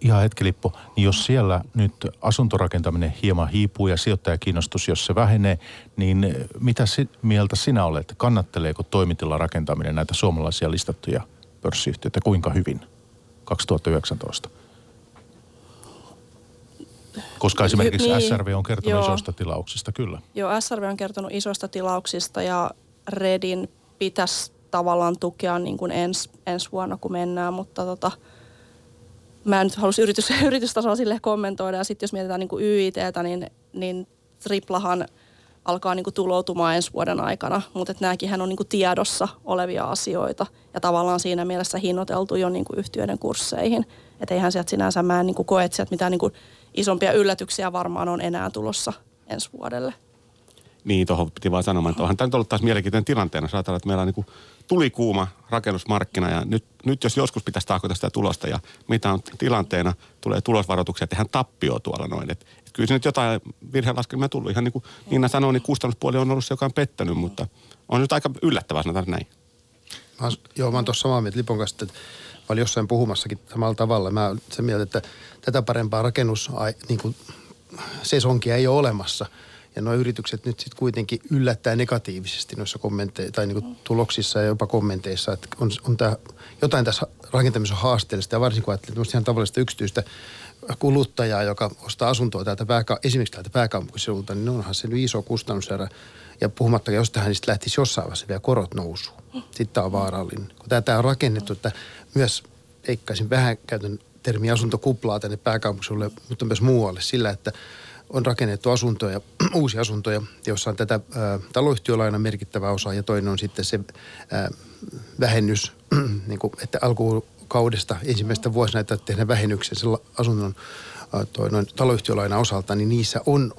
ihan hetki Lippo, niin jos siellä nyt asuntorakentaminen hieman hiipuu ja sijoittajakiinnostus, jos se vähenee, niin mitä si- mieltä sinä olet? Kannatteleeko toimitilla rakentaminen näitä suomalaisia listattuja pörssiyhtiöitä kuinka hyvin? 2019? Koska esimerkiksi niin, SRV on kertonut joo. isoista tilauksista, kyllä. Joo, SRV on kertonut isoista tilauksista ja Redin pitäisi tavallaan tukea niin kuin ens, ensi vuonna, kun mennään, mutta tota, mä en nyt halus yritys, yritystasolla sille kommentoida. Ja sitten jos mietitään niin kuin YITtä, niin, niin Triplahan – alkaa niin kuin tuloutumaan ensi vuoden aikana, mutta nämäkin on niin kuin tiedossa olevia asioita ja tavallaan siinä mielessä hinnoiteltu jo niin kuin yhtiöiden kursseihin. Että eihän sieltä sinänsä mä en niin kuin koe, että sieltä mitään niin kuin isompia yllätyksiä varmaan on enää tulossa ensi vuodelle. Niin, tuohon piti vaan sanomaan, että onhan tämä nyt ollut taas mielenkiintoinen tilanteena. Jos ajatellaan, että meillä on niin tuli kuuma rakennusmarkkina ja nyt, nyt jos joskus pitäisi taakota sitä tulosta ja mitä on tilanteena, tulee tulosvaroituksia, tehdään tappio tuolla noin. Et, et kyllä se nyt jotain virhelaskelmia tullut. Ihan niin kuin Niina sanoi, niin kustannuspuoli on ollut se, joka on pettänyt, mutta on nyt aika yllättävää sanotaan näin. Mä, joo, mä oon tuossa samaa mieltä Lipon kanssa, että mä olin jossain puhumassakin samalla tavalla. Mä olen sen mieltä, että tätä parempaa rakennus, niin kuin, sesonkia ei ole olemassa – ja nuo yritykset nyt sitten kuitenkin yllättää negatiivisesti noissa kommenteissa tai niin tuloksissa ja jopa kommenteissa, että on, on tää, jotain tässä rakentamisessa haasteellista ja varsinkin kun ajattelee ihan tavallista yksityistä kuluttajaa, joka ostaa asuntoa täältä pääka- esimerkiksi täältä pääkaupunkiseudulta, niin onhan se nyt iso kustannuserä. Ja puhumattakaan, jos tähän niin lähtisi jossain vaiheessa vielä korot nousuun. Sitten tämä on vaarallinen. Kun tätä on rakennettu, että myös eikkaisin vähän käytön termi asuntokuplaa tänne pääkaupunkiseudulle, mutta myös muualle sillä, että on rakennettu asuntoja, uusia asuntoja, joissa on tätä taloyhtiölaina merkittävä osa ja toinen on sitten se ä, vähennys, niin kuin, että alkukaudesta ensimmäistä vuosina, että tehdään vähennyksen sen asunnon toi, noin taloyhtiölaina osalta, niin niissä on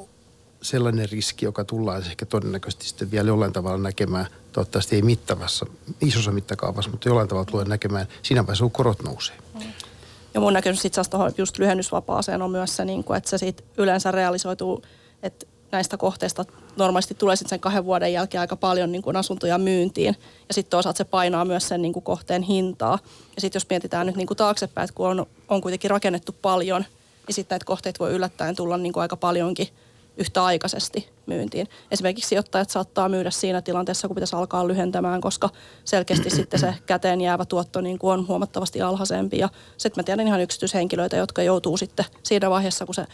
sellainen riski, joka tullaan ehkä todennäköisesti sitten vielä jollain tavalla näkemään, toivottavasti ei mittavassa, isossa mittakaavassa, mutta jollain tavalla tulee näkemään. Siinä vaiheessa, kun korot nousee. Ja mun näkemys itse asiassa just lyhennysvapaaseen on myös se, niin kuin, että se siitä yleensä realisoituu, että näistä kohteista normaalisti tulee sitten sen kahden vuoden jälkeen aika paljon niin kuin asuntoja myyntiin. Ja sitten toisaalta se painaa myös sen niin kuin kohteen hintaa. Ja sitten jos mietitään nyt niin kuin taaksepäin, että kun on, on kuitenkin rakennettu paljon, niin sitten näitä kohteita voi yllättäen tulla niin kuin aika paljonkin – yhtäaikaisesti myyntiin. Esimerkiksi sijoittajat saattaa myydä siinä tilanteessa, kun pitäisi alkaa lyhentämään, koska selkeästi sitten se käteen jäävä tuotto niin kuin on huomattavasti alhaisempi. Ja sitten mä tiedän ihan yksityishenkilöitä, jotka joutuu sitten siinä vaiheessa, kun se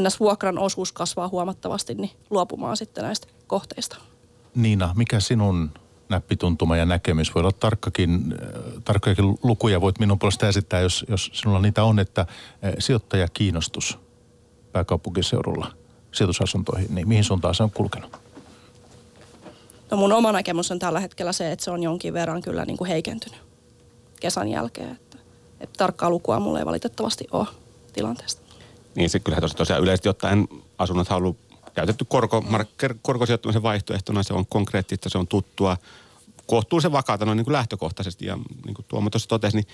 NS-vuokran osuus kasvaa huomattavasti, niin luopumaan sitten näistä kohteista. Niina, mikä sinun näppituntuma ja näkemys. Voi olla tarkkakin, äh, tarkkakin lukuja, voit minun puolesta esittää, jos, jos sinulla niitä on, että äh, sijoittajakiinnostus pääkaupunkiseudulla – sijoitusasuntoihin, niin mihin suuntaan se on kulkenut? No mun oma näkemys on tällä hetkellä se, että se on jonkin verran kyllä niin kuin heikentynyt kesän jälkeen. Että, että tarkkaa lukua mulle ei valitettavasti ole tilanteesta. Niin se kyllähän tosiaan yleisesti ottaen asunnot on ollut käytetty korko, korkosijoittamisen vaihtoehtona. Se on konkreettista, se on tuttua, kohtuullisen vakaata noin niin kuin lähtökohtaisesti. Ja niin kuin Tuomo tuossa totesi, niin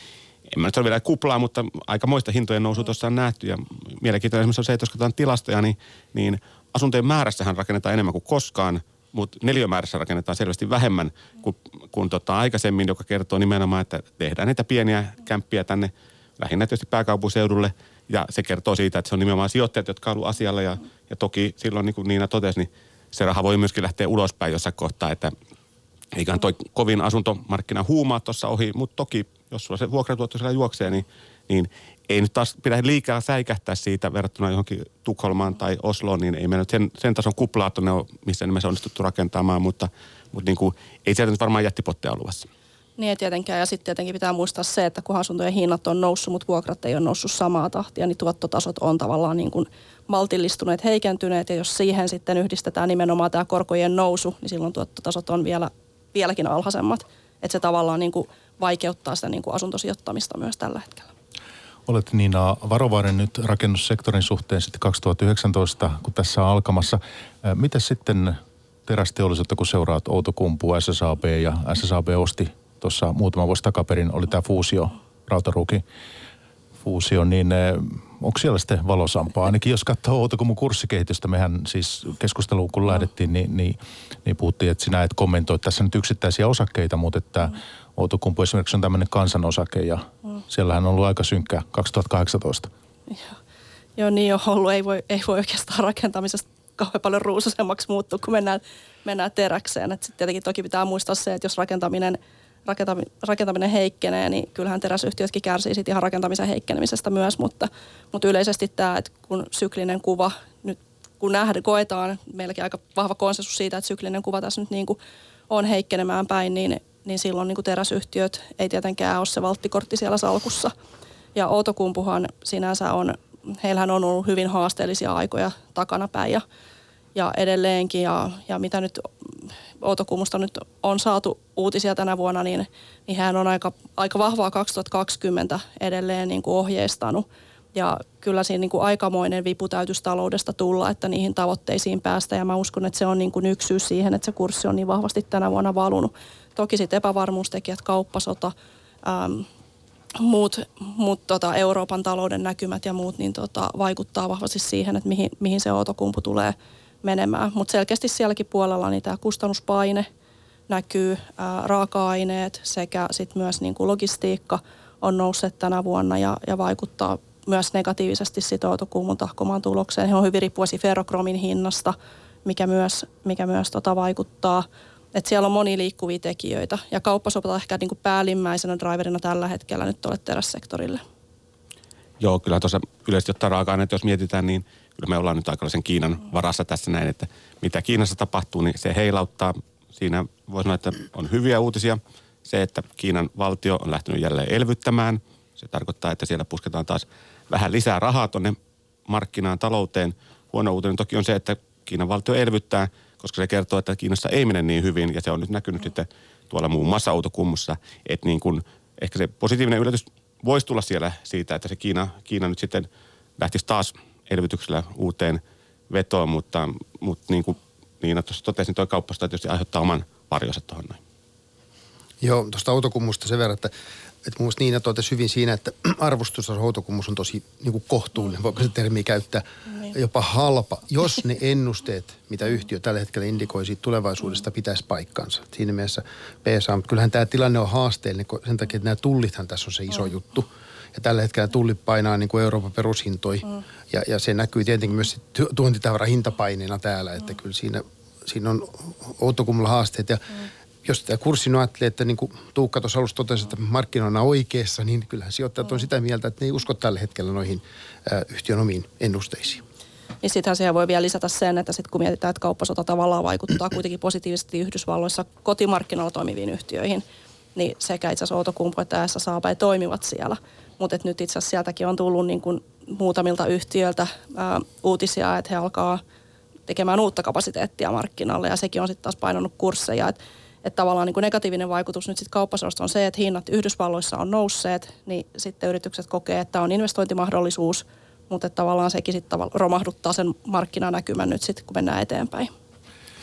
en mä nyt ole vielä kuplaa, mutta aika moista hintojen nousu tuossa on nähty. Ja mielenkiintoinen esimerkiksi on se, että jos katsotaan tilastoja, niin, niin asuntojen määrässähän rakennetaan enemmän kuin koskaan, mutta neliömäärässä rakennetaan selvästi vähemmän kuin, kuin tota aikaisemmin, joka kertoo nimenomaan, että tehdään niitä pieniä kämppiä tänne lähinnä tietysti pääkaupunkiseudulle. Ja se kertoo siitä, että se on nimenomaan sijoittajat, jotka ovat asialla. Ja, ja toki silloin, niin kuin Niina totesi, niin se raha voi myöskin lähteä ulospäin jossain kohtaa, että eiköhän toi kovin asuntomarkkina huumaa tuossa ohi, mutta toki jos sulla se vuokratuotto siellä juoksee, niin, niin ei nyt taas pidä liikaa säikähtää siitä verrattuna johonkin Tukholmaan tai Osloon, niin ei me nyt sen, sen tason kuplaa tuonne ole missään nimessä onnistuttu rakentamaan, mutta, mutta niin kuin, ei sieltä nyt varmaan jättipotteja luvassa. Niin tietenkään. Ja sitten tietenkin pitää muistaa se, että kun asuntojen hinnat on noussut, mutta vuokrat ei ole noussut samaa tahtia, niin tuottotasot on tavallaan niin kuin maltillistuneet, heikentyneet. Ja jos siihen sitten yhdistetään nimenomaan tämä korkojen nousu, niin silloin tuottotasot on vielä, vieläkin alhaisemmat. Että se tavallaan niin kuin vaikeuttaa sitä niin kuin asuntosijoittamista myös tällä hetkellä. Olet Niina varovainen nyt rakennussektorin suhteen sitten 2019, kun tässä on alkamassa. Miten sitten terästeollisuutta, kun seuraat Outokumpu, SSAB ja SSAB osti tuossa muutama vuosi takaperin, oli tämä fuusio, rautaruki fuusio, niin onko siellä sitten valosampaa? Ainakin jos katsoo Outokummun kurssikehitystä, mehän siis keskusteluun kun lähdettiin, niin, niin, niin puhuttiin, että sinä et kommentoi tässä nyt yksittäisiä osakkeita, mutta että mm Outokumpu esimerkiksi on tämmöinen kansanosake ja mm. siellähän on ollut aika synkkä 2018. Joo, Joo niin on ollut. Ei voi, ei voi oikeastaan rakentamisesta kauhean paljon ruususemmaksi muuttua, kun mennään, mennään teräkseen. Sitten tietenkin toki pitää muistaa se, että jos rakentaminen, rakentaminen, heikkenee, niin kyllähän teräsyhtiötkin kärsii siitä ihan rakentamisen heikkenemisestä myös, mutta, mutta yleisesti tämä, että kun syklinen kuva nyt kun nähdään, koetaan, meilläkin aika vahva konsensus siitä, että syklinen kuva tässä nyt niin kuin on heikkenemään päin, niin niin silloin niin kuin teräsyhtiöt ei tietenkään ole se valttikortti siellä salkussa. Ja Outokumpuhan sinänsä on, heillähän on ollut hyvin haasteellisia aikoja takanapäin ja, ja edelleenkin. Ja, ja mitä nyt Outokummusta nyt on saatu uutisia tänä vuonna, niin, niin hän on aika, aika vahvaa 2020 edelleen niin kuin ohjeistanut. Ja kyllä siinä niin kuin aikamoinen vipu täytyisi taloudesta tulla, että niihin tavoitteisiin päästä. Ja mä uskon, että se on niin kuin yksi syy siihen, että se kurssi on niin vahvasti tänä vuonna valunut. Toki sitten epävarmuustekijät, kauppasota, äm, muut, muut tota, Euroopan talouden näkymät ja muut niin tota, vaikuttaa vahvasti siihen, että mihin, mihin se autokumpu tulee menemään. Mutta selkeästi sielläkin puolella niin tämä kustannuspaine näkyy, ää, raaka-aineet sekä sit myös niin kuin logistiikka on nousseet tänä vuonna ja, ja vaikuttaa myös negatiivisesti sitoutukuumun tahkomaan tulokseen. He on hyvin riippuvaisia ferrokromin hinnasta, mikä myös, mikä myös tota vaikuttaa. Et siellä on moni liikkuvia tekijöitä ja kauppasopata ehkä niin kuin päällimmäisenä driverina tällä hetkellä nyt olet terässektorille. Joo, kyllä tuossa yleisesti ottaa raaka-aineet, jos mietitään, niin kyllä me ollaan nyt aika Kiinan varassa tässä näin, että mitä Kiinassa tapahtuu, niin se heilauttaa. Siinä voisi sanoa, että on hyviä uutisia. Se, että Kiinan valtio on lähtenyt jälleen elvyttämään, se tarkoittaa, että siellä pusketaan taas vähän lisää rahaa tuonne markkinaan, talouteen. Huono uutinen toki on se, että Kiinan valtio elvyttää, koska se kertoo, että Kiinassa ei mene niin hyvin ja se on nyt näkynyt sitten tuolla muun muassa autokummussa, että niin kuin, ehkä se positiivinen yllätys voisi tulla siellä siitä, että se Kiina, Kiina nyt sitten lähtisi taas elvytyksellä uuteen vetoon, mutta, mutta niin kuin Niina tuossa totesi, niin tuo kauppasta tietysti aiheuttaa oman varjonsa tuohon noin. Joo, tuosta autokummusta sen verran, että että mun Niina totesi hyvin siinä, että arvostus Outokummus on tosi niin kuin kohtuullinen, voiko se termi käyttää, niin. jopa halpa, jos ne ennusteet, mitä yhtiö tällä hetkellä indikoi siitä tulevaisuudesta, pitäisi paikkansa. Siinä mielessä PSA, mutta kyllähän tämä tilanne on haasteellinen sen takia, että nämä tullithan tässä on se iso mm. juttu. Ja tällä hetkellä tullit painaa niin kuin Euroopan perushintoi. Mm. Ja, ja se näkyy tietenkin myös tuontitavaran hintapaineena täällä, että mm. kyllä siinä, siinä on Outokummulla haasteet. Ja mm jos tämä kurssi no ajattelee, että niin kuin Tuukka tuossa alussa totesi, että markkinoina on oikeassa, niin kyllähän sijoittajat on sitä mieltä, että ne ei usko tällä hetkellä noihin ä, yhtiön omiin ennusteisiin. Niin sittenhän siihen voi vielä lisätä sen, että sit kun mietitään, että kauppasota tavallaan vaikuttaa kuitenkin positiivisesti Yhdysvalloissa kotimarkkinoilla toimiviin yhtiöihin, niin sekä itse asiassa Outokumpu että SSAB toimivat siellä. Mutta nyt itse asiassa sieltäkin on tullut niin kuin muutamilta yhtiöiltä ää, uutisia, että he alkaa tekemään uutta kapasiteettia markkinalle ja sekin on sitten taas painanut kursseja. Että että tavallaan niin kuin negatiivinen vaikutus nyt sitten kauppasorosta on se, että hinnat Yhdysvalloissa on nousseet, niin sitten yritykset kokee, että on investointimahdollisuus, mutta tavallaan sekin sitten romahduttaa sen markkinanäkymän nyt sitten, kun mennään eteenpäin.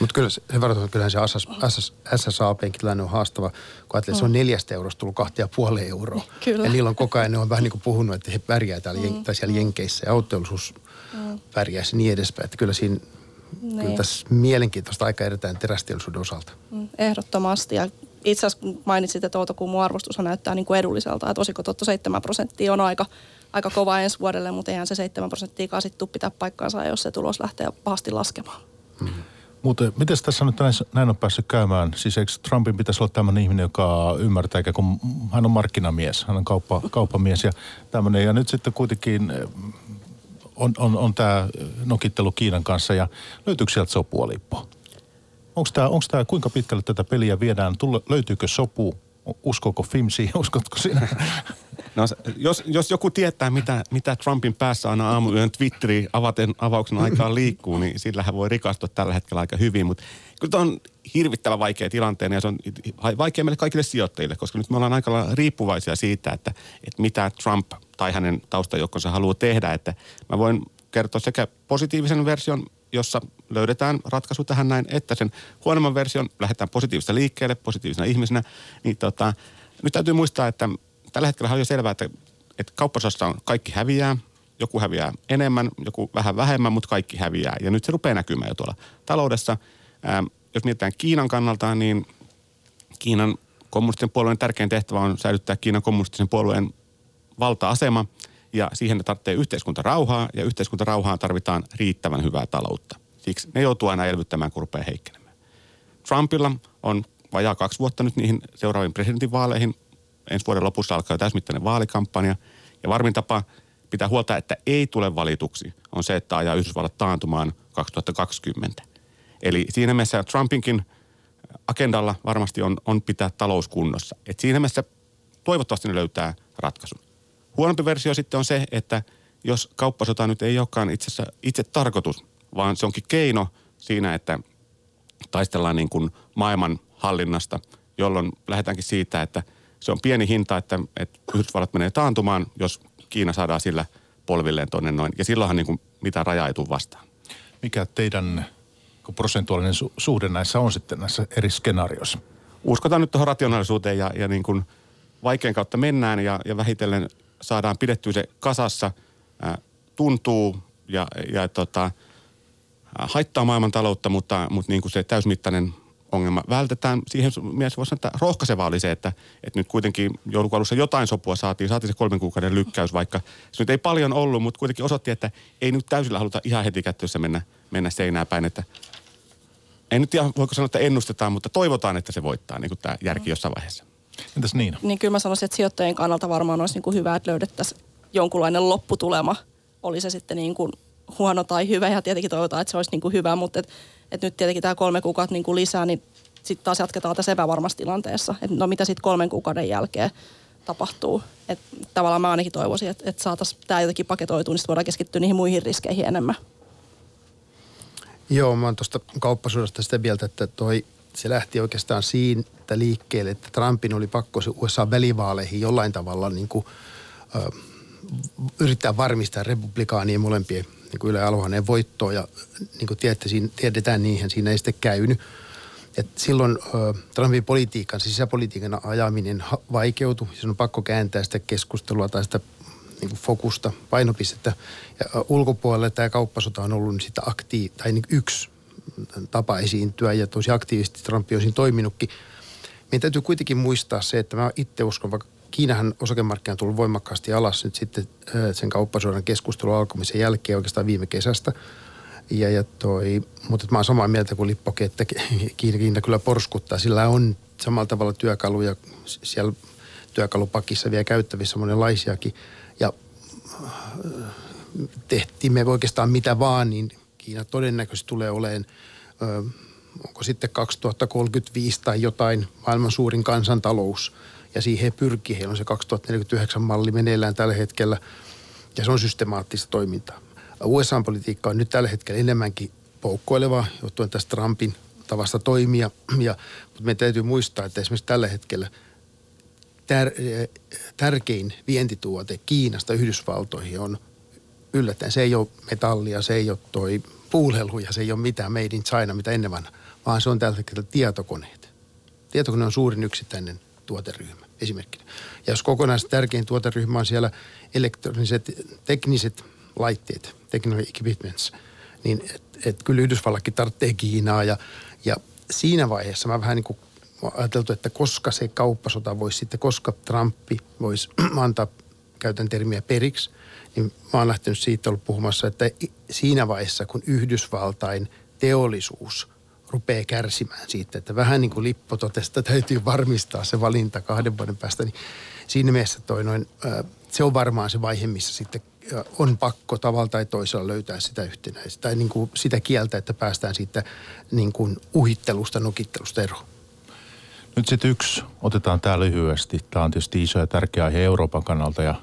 Mutta kyllä se, että kyllähän se SS, SS, SSAPenkin tilanne on haastava, kun ajattelee, mm. se on neljästä eurosta tullut kahtia puoleen euroa. Kyllä. Ja niillä on koko ajan, ne on vähän niin kuin puhunut, että he pärjää täällä, mm. tai siellä Jenkeissä ja autoteollisuus mm. pärjääisi niin edespäin. Että kyllä siinä niin. Kyllä tässä mielenkiintoista aika edetään terästeollisuuden osalta. Mm, ehdottomasti. Ja itse asiassa kun mainitsit, että Outokummun arvostus näyttää niin kuin edulliselta, että tuotto 7 prosenttia on aika, aika kova ensi vuodelle, mutta eihän se 7 prosenttia sitten pitää paikkaansa, jos se tulos lähtee pahasti laskemaan. Mm. Mutta miten tässä nyt näin, näin on päässyt käymään? Siis eikö Trumpin pitäisi olla tämmöinen ihminen, joka ymmärtää, kun hän on markkinamies, hän on kauppa, kauppamies ja tämmöinen. Ja nyt sitten kuitenkin eh, on, on, on tämä nokittelu Kiinan kanssa ja löytyykö sieltä sopua, Lippo? Onko tämä, onko tämä, kuinka pitkälle tätä peliä viedään? Tulla, löytyykö sopu? Uskoko Fimsi? Uskotko sinä? No, jos, jos joku tietää, mitä, mitä Trumpin päässä aina aamuyön Twitteri avaten, avauksen aikaan liikkuu, niin sillähän voi rikastua tällä hetkellä aika hyvin. Mutta kyllä on hirvittävän vaikea tilanteen ja se on vaikea meille kaikille sijoittajille, koska nyt me ollaan aika riippuvaisia siitä, että, että mitä Trump tai hänen taustajoukkonsa haluaa tehdä. Että mä voin kertoa sekä positiivisen version, jossa löydetään ratkaisu tähän näin, että sen huonomman version lähdetään positiivista liikkeelle, positiivisena ihmisenä. Niin tota, nyt täytyy muistaa, että tällä hetkellä on jo selvää, että, että kauppasassa on kaikki häviää, joku häviää enemmän, joku vähän vähemmän, mutta kaikki häviää. Ja nyt se rupeaa näkymään jo tuolla taloudessa. Ää, jos mietitään Kiinan kannalta, niin Kiinan kommunistisen puolueen tärkein tehtävä on säilyttää Kiinan kommunistisen puolueen valta-asema ja siihen tarvitsee yhteiskuntarauhaa ja yhteiskuntarauhaan tarvitaan riittävän hyvää taloutta. Siksi ne joutuu aina elvyttämään, kun rupeaa heikkenemään. Trumpilla on vajaa kaksi vuotta nyt niihin seuraaviin presidentinvaaleihin. Ensi vuoden lopussa alkaa täysmittainen vaalikampanja. Ja varmin tapa pitää huolta, että ei tule valituksi, on se, että ajaa Yhdysvallat taantumaan 2020. Eli siinä mielessä Trumpinkin agendalla varmasti on, on pitää talous kunnossa. Et siinä mielessä toivottavasti ne löytää ratkaisun. Huonompi versio sitten on se, että jos kauppasota nyt ei olekaan itse, asiassa itse tarkoitus, vaan se onkin keino siinä, että taistellaan niin kuin maailman hallinnasta, jolloin lähdetäänkin siitä, että se on pieni hinta, että, että Yhdysvallat menee taantumaan, jos Kiina saadaan sillä polvilleen tuonne noin. Ja silloinhan niin kuin mitä raja ei tule vastaan. Mikä teidän prosentuaalinen su- suhde näissä on sitten näissä eri skenaarioissa? Uskotaan nyt tuohon rationaalisuuteen ja, ja niin kuin vaikean kautta mennään ja, ja vähitellen saadaan pidettyä se kasassa, ää, tuntuu ja, ja tota, haittaa maailman taloutta, mutta, mutta niin kuin se täysmittainen ongelma vältetään. Siihen mielessä voisi sanoa, että rohkaisevaa oli se, että, että nyt kuitenkin joulukuun alussa jotain sopua saatiin. Saatiin se kolmen kuukauden lykkäys, vaikka se nyt ei paljon ollut, mutta kuitenkin osoitti, että ei nyt täysillä haluta ihan heti kättössä mennä, mennä seinään päin. Että ei nyt ihan, voiko sanoa, että ennustetaan, mutta toivotaan, että se voittaa niin kuin tämä järki jossain vaiheessa. Entäs Niina? Niin kyllä mä sanoisin, että sijoittajien kannalta varmaan olisi niin kuin hyvä, että löydettäisiin jonkunlainen lopputulema. Oli se sitten niin kuin huono tai hyvä ja tietenkin toivotaan, että se olisi niin kuin hyvä, mutta et, et nyt tietenkin tämä kolme kuukautta niin kuin lisää, niin sitten taas jatketaan tässä epävarmassa tilanteessa. Että no mitä sitten kolmen kuukauden jälkeen tapahtuu. Että tavallaan mä ainakin toivoisin, että, että saataisiin tämä jotenkin paketoitua, niin sitten voidaan keskittyä niihin muihin riskeihin enemmän. Joo, mä oon tuosta kauppasodasta sitä mieltä, että toi, se lähti oikeastaan siitä liikkeelle, että Trumpin oli pakko se USA-välivaaleihin jollain tavalla niin kuin, ö, yrittää varmistaa republikaanien molempien niin kuin Yle voittoa. Ja niin kuin tiedätte, siinä, tiedetään niihin, siinä ei sitten käynyt. Et silloin Trumpin politiikan, sisäpolitiikan ajaminen vaikeutui. Se on pakko kääntää sitä keskustelua tai sitä niin kuin fokusta, painopistettä. Ja ulkopuolelle tämä kauppasota on ollut sitä aktiiv- tai niin yksi tapa esiintyä ja tosi aktiivisesti Trump on siinä toiminutkin. Meidän täytyy kuitenkin muistaa se, että mä itse uskon, vaikka Kiinahan osakemarkkina on tullut voimakkaasti alas nyt sitten sen kauppasodan keskustelun alkamisen jälkeen oikeastaan viime kesästä. Ja, ja toi, mutta mä oon samaa mieltä kuin Lippoke, että Kiina, Kiina kyllä porskuttaa. Sillä on samalla tavalla työkaluja siellä työkalupakissa vielä käyttävissä monenlaisiakin. Ja tehtiin me oikeastaan mitä vaan, niin Kiina todennäköisesti tulee olemaan, ö, onko sitten 2035 tai jotain maailman suurin kansantalous. Ja siihen he pyrkii. Heillä on se 2049 malli meneillään tällä hetkellä ja se on systemaattista toimintaa. USA-politiikka on nyt tällä hetkellä enemmänkin poukkoileva, johtuen tästä Trumpin tavasta toimia. Ja, mutta meidän täytyy muistaa, että esimerkiksi tällä hetkellä tär, tärkein vientituote Kiinasta Yhdysvaltoihin on yllättäen. Se ei ole metallia, se ei ole toi puulelu ja se ei ole mitään made in China, mitä ennen vanha, vaan se on tällä hetkellä tietokoneet. Tietokone on suurin yksittäinen tuoteryhmä esimerkkinä. Ja jos kokonaisesti tärkein tuoteryhmä on siellä elektroniset, tekniset laitteet, technical equipments, niin et, et kyllä Yhdysvallakin tarvitsee Kiinaa ja, ja siinä vaiheessa mä vähän niin kuin ajateltu, että koska se kauppasota voisi sitten, koska Trumpi voisi antaa, käytän termiä periksi, niin mä oon lähtenyt siitä ollut puhumassa, että siinä vaiheessa, kun Yhdysvaltain teollisuus rupeaa kärsimään siitä, että vähän niin kuin Lippo totesi, että täytyy varmistaa se valinta kahden vuoden päästä, niin siinä mielessä toi noin, se on varmaan se vaihe, missä sitten on pakko tavalla tai toisella löytää sitä yhtenäistä tai niin kuin sitä kieltä, että päästään siitä niin kuin uhittelusta, nokittelusta eroon. Nyt sitten yksi, otetaan tämä lyhyesti. Tämä on tietysti iso ja tärkeä aihe Euroopan kannalta ja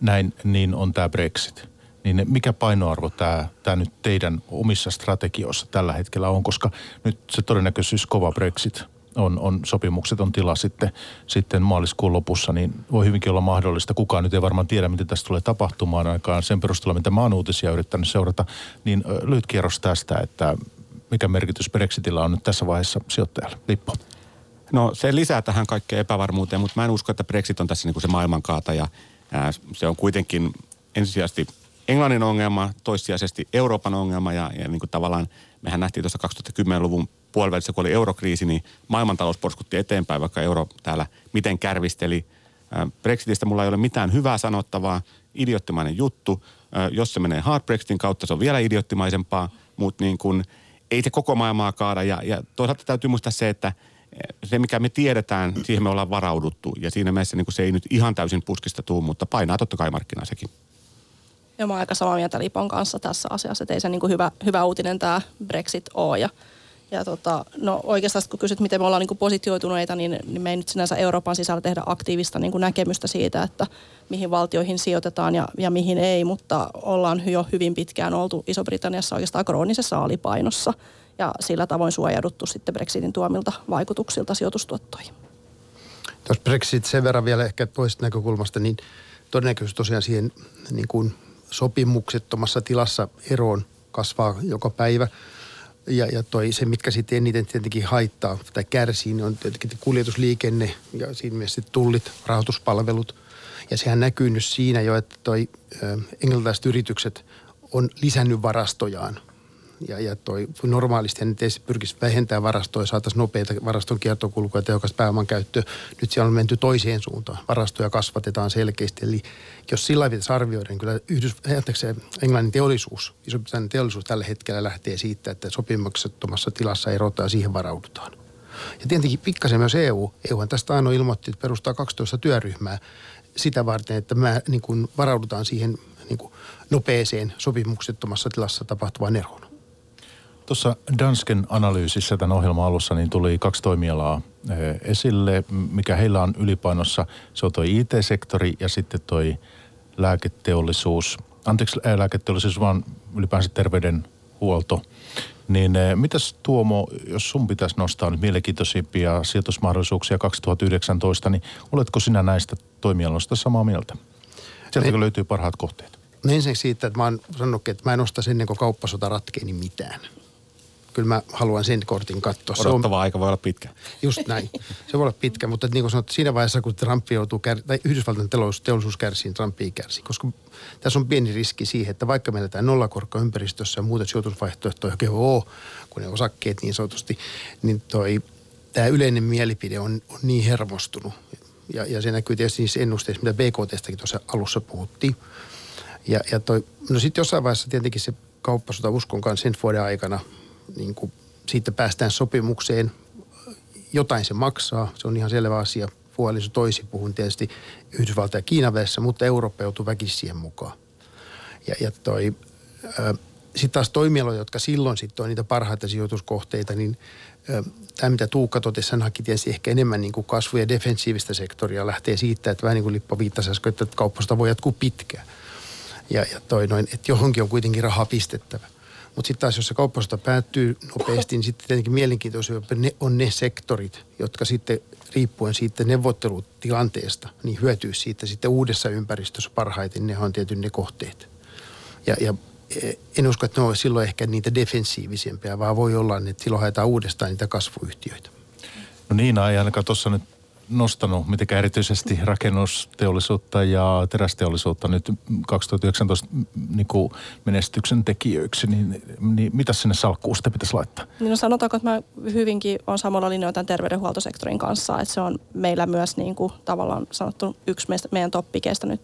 näin niin on tämä Brexit. Niin mikä painoarvo tämä, tämä nyt teidän omissa strategioissa tällä hetkellä on, koska nyt se todennäköisyys kova Brexit on, on sopimukset on tila sitten, sitten maaliskuun lopussa, niin voi hyvinkin olla mahdollista. Kukaan nyt ei varmaan tiedä, mitä tästä tulee tapahtumaan aikaan sen perusteella, mitä mä oon uutisia yrittänyt seurata. Niin lyhyt kierros tästä, että mikä merkitys Brexitillä on nyt tässä vaiheessa sijoittajalle? Lippo. No se lisää tähän kaikkeen epävarmuuteen, mutta mä en usko, että Brexit on tässä niin kuin se maailmankaataja. Se on kuitenkin ensisijaisesti Englannin ongelma, toissijaisesti Euroopan ongelma ja, ja niin kuin tavallaan mehän nähtiin tuossa 2010-luvun puolivälissä, kun oli eurokriisi, niin maailmantalous porskutti eteenpäin, vaikka euro täällä miten kärvisteli. Brexitistä mulla ei ole mitään hyvää sanottavaa, idioottimainen juttu. Jos se menee hard Brexitin kautta, se on vielä idioottimaisempaa, mutta niin kuin, ei se koko maailmaa kaada. Ja, ja toisaalta täytyy muistaa se, että se mikä me tiedetään, siihen me ollaan varauduttu. Ja siinä mielessä niin kuin se ei nyt ihan täysin puskista tuu, mutta painaa totta kai markkinaa sekin. Ja mä oon aika samaa mieltä Lipon kanssa tässä asiassa, että ei se niin kuin hyvä, hyvä uutinen tämä Brexit ole. Ja ja tota, no oikeastaan kun kysyt, miten me ollaan niin kuin positioituneita, niin, niin me ei nyt sinänsä Euroopan sisällä tehdä aktiivista niin kuin näkemystä siitä, että mihin valtioihin sijoitetaan ja, ja mihin ei, mutta ollaan jo hyvin pitkään oltu Iso-Britanniassa oikeastaan kroonisessa alipainossa ja sillä tavoin suojauduttu sitten Brexitin tuomilta vaikutuksilta sijoitustuottoihin. Tuossa Brexit sen verran vielä ehkä toisesta näkökulmasta, niin todennäköisesti tosiaan siihen niin kuin sopimuksettomassa tilassa eroon kasvaa joka päivä – ja, ja toi, se, mitkä sitten eniten tietenkin haittaa tai kärsii, niin on tietenkin kuljetusliikenne ja siinä mielessä tullit, rahoituspalvelut. Ja sehän näkyy nyt siinä jo, että toi englantilaiset yritykset on lisännyt varastojaan ja, ja toi, normaalisti hän ei pyrkisi vähentämään varastoja, saataisiin nopeita varaston kiertokulkua ja tehokasta pääoman käyttöä. Nyt siellä on menty toiseen suuntaan. Varastoja kasvatetaan selkeästi. Eli jos sillä pitäisi arvioida, niin kyllä Yhdys, Englannin teollisuus, iso teollisuus tällä hetkellä lähtee siitä, että sopimuksettomassa tilassa erotaan ja siihen varaudutaan. Ja tietenkin pikkasen myös EU. EUhan tästä ainoa ilmoitti, että perustaa 12 työryhmää sitä varten, että mä, niin kuin varaudutaan siihen niin kuin nopeeseen sopimuksettomassa tilassa tapahtuvaan eroon. Tuossa Dansken analyysissä tämän ohjelman alussa niin tuli kaksi toimialaa eh, esille, mikä heillä on ylipainossa. Se on tuo IT-sektori ja sitten toi lääketeollisuus. Anteeksi, ei lääketeollisuus, vaan ylipäänsä terveydenhuolto. Niin eh, mitäs Tuomo, jos sun pitäisi nostaa nyt mielenkiintoisimpia sijoitusmahdollisuuksia 2019, niin oletko sinä näistä toimialoista samaa mieltä? Sieltäkö löytyy parhaat kohteet? No ensinnäkin siitä, että mä oon sanonut, että mä en osta ennen kuin kauppasota ratkeeni mitään kyllä mä haluan sen kortin katsoa. Odottava on, aika voi olla pitkä. Just näin. Se voi olla pitkä, mutta niin kuin sanot, siinä vaiheessa, kun Trump joutuu, kär, tai Yhdysvaltain teollisuus, teollisuus kärsii, Trump ei kärsi. Koska tässä on pieni riski siihen, että vaikka meillä tämä nollakorkoympäristössä ja muuta sijoitusvaihtoehtoja oikein ole, kun ne osakkeet niin sanotusti, niin toi, tämä yleinen mielipide on, on niin hermostunut. Ja, ja se näkyy tietysti niissä ennusteissa, mitä BKTstäkin tuossa alussa puhuttiin. Ja, ja toi, no sitten jossain vaiheessa tietenkin se kauppasota uskon kanssa sen vuoden aikana – niin kuin siitä päästään sopimukseen. Jotain se maksaa, se on ihan selvä asia. Puoliso toisi puhun tietysti Yhdysvaltain ja Kiinan välissä, mutta Eurooppa joutuu väkisin siihen mukaan. Ja, ja toi, sitten taas toimialoja, jotka silloin sitten on niitä parhaita sijoituskohteita, niin tämä mitä Tuukka totesi, hän haki tietysti ehkä enemmän niin kuin kasvu- ja defensiivistä sektoria. Lähtee siitä, että vähän niin kuin Lippo viittasi äsken, että kauppasta voi jatkuu pitkään. Ja, ja toi noin, että johonkin on kuitenkin raha pistettävä. Mutta sitten taas, jos se kauppasota päättyy nopeasti, niin sitten tietenkin mielenkiintoisia on ne sektorit, jotka sitten riippuen siitä neuvottelutilanteesta, niin hyötyy siitä sitten uudessa ympäristössä parhaiten. Ne on tietysti ne kohteet. Ja, ja e, en usko, että ne on silloin ehkä niitä defensiivisempia, vaan voi olla, että silloin haetaan uudestaan niitä kasvuyhtiöitä. No niin, ei ainakaan tuossa nyt nostanut mitenkään erityisesti rakennusteollisuutta ja terästeollisuutta nyt 2019 niin kuin menestyksen tekijöiksi, niin, niin mitä sinne salkkuun sitten pitäisi laittaa? Niin no sanotaanko, että mä hyvinkin on samalla linjoilla tämän terveydenhuoltosektorin kanssa, että se on meillä myös niin kuin tavallaan sanottu yksi meistä, meidän toppikeista nyt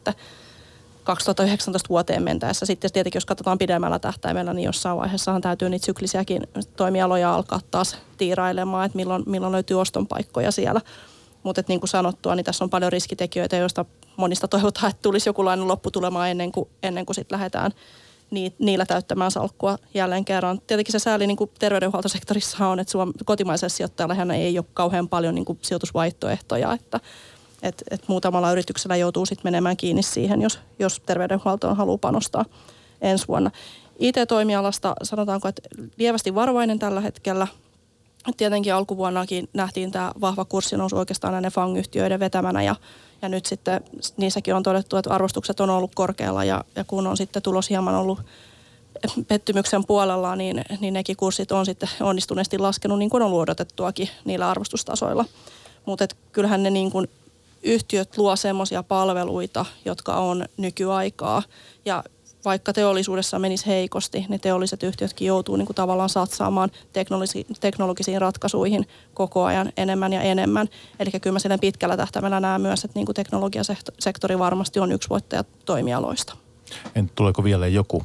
2019 vuoteen mentäessä. Sitten tietenkin, jos katsotaan pidemmällä tähtäimellä, niin jossain vaiheessahan täytyy niitä syklisiäkin toimialoja alkaa taas tiirailemaan, että milloin, milloin löytyy ostonpaikkoja siellä. Mutta niin kuin sanottua, niin tässä on paljon riskitekijöitä, joista monista toivotaan, että tulisi jokinlainen lopputulema ennen kuin, ennen kuin sitten lähdetään niillä täyttämään salkkua jälleen kerran. Tietenkin se sääli niin kuin terveydenhuoltosektorissa on, että Suom- kotimaisella sijoittajalla ei ole kauhean paljon niin kuin sijoitusvaihtoehtoja, että et, et muutamalla yrityksellä joutuu sitten menemään kiinni siihen, jos, jos terveydenhuoltoon haluaa panostaa ensi vuonna. IT-toimialasta sanotaanko, että lievästi varovainen tällä hetkellä. Tietenkin alkuvuonnakin nähtiin tämä vahva kurssinousu oikeastaan näiden FANG-yhtiöiden vetämänä ja, ja nyt sitten niissäkin on todettu, että arvostukset on ollut korkealla ja, ja kun on sitten tulos hieman ollut pettymyksen puolella, niin, niin nekin kurssit on sitten onnistuneesti laskenut niin kuin on luodotettuakin niillä arvostustasoilla. Mutta kyllähän ne niin kuin yhtiöt luo semmoisia palveluita, jotka on nykyaikaa. Ja vaikka teollisuudessa menisi heikosti, niin teolliset yhtiötkin joutuu niin kuin tavallaan satsaamaan teknologisiin, teknologisiin ratkaisuihin koko ajan enemmän ja enemmän. Eli kyllä mä pitkällä tähtäimellä näen myös, että niin kuin teknologiasektori varmasti on yksi voittaja toimialoista. En tuleeko vielä joku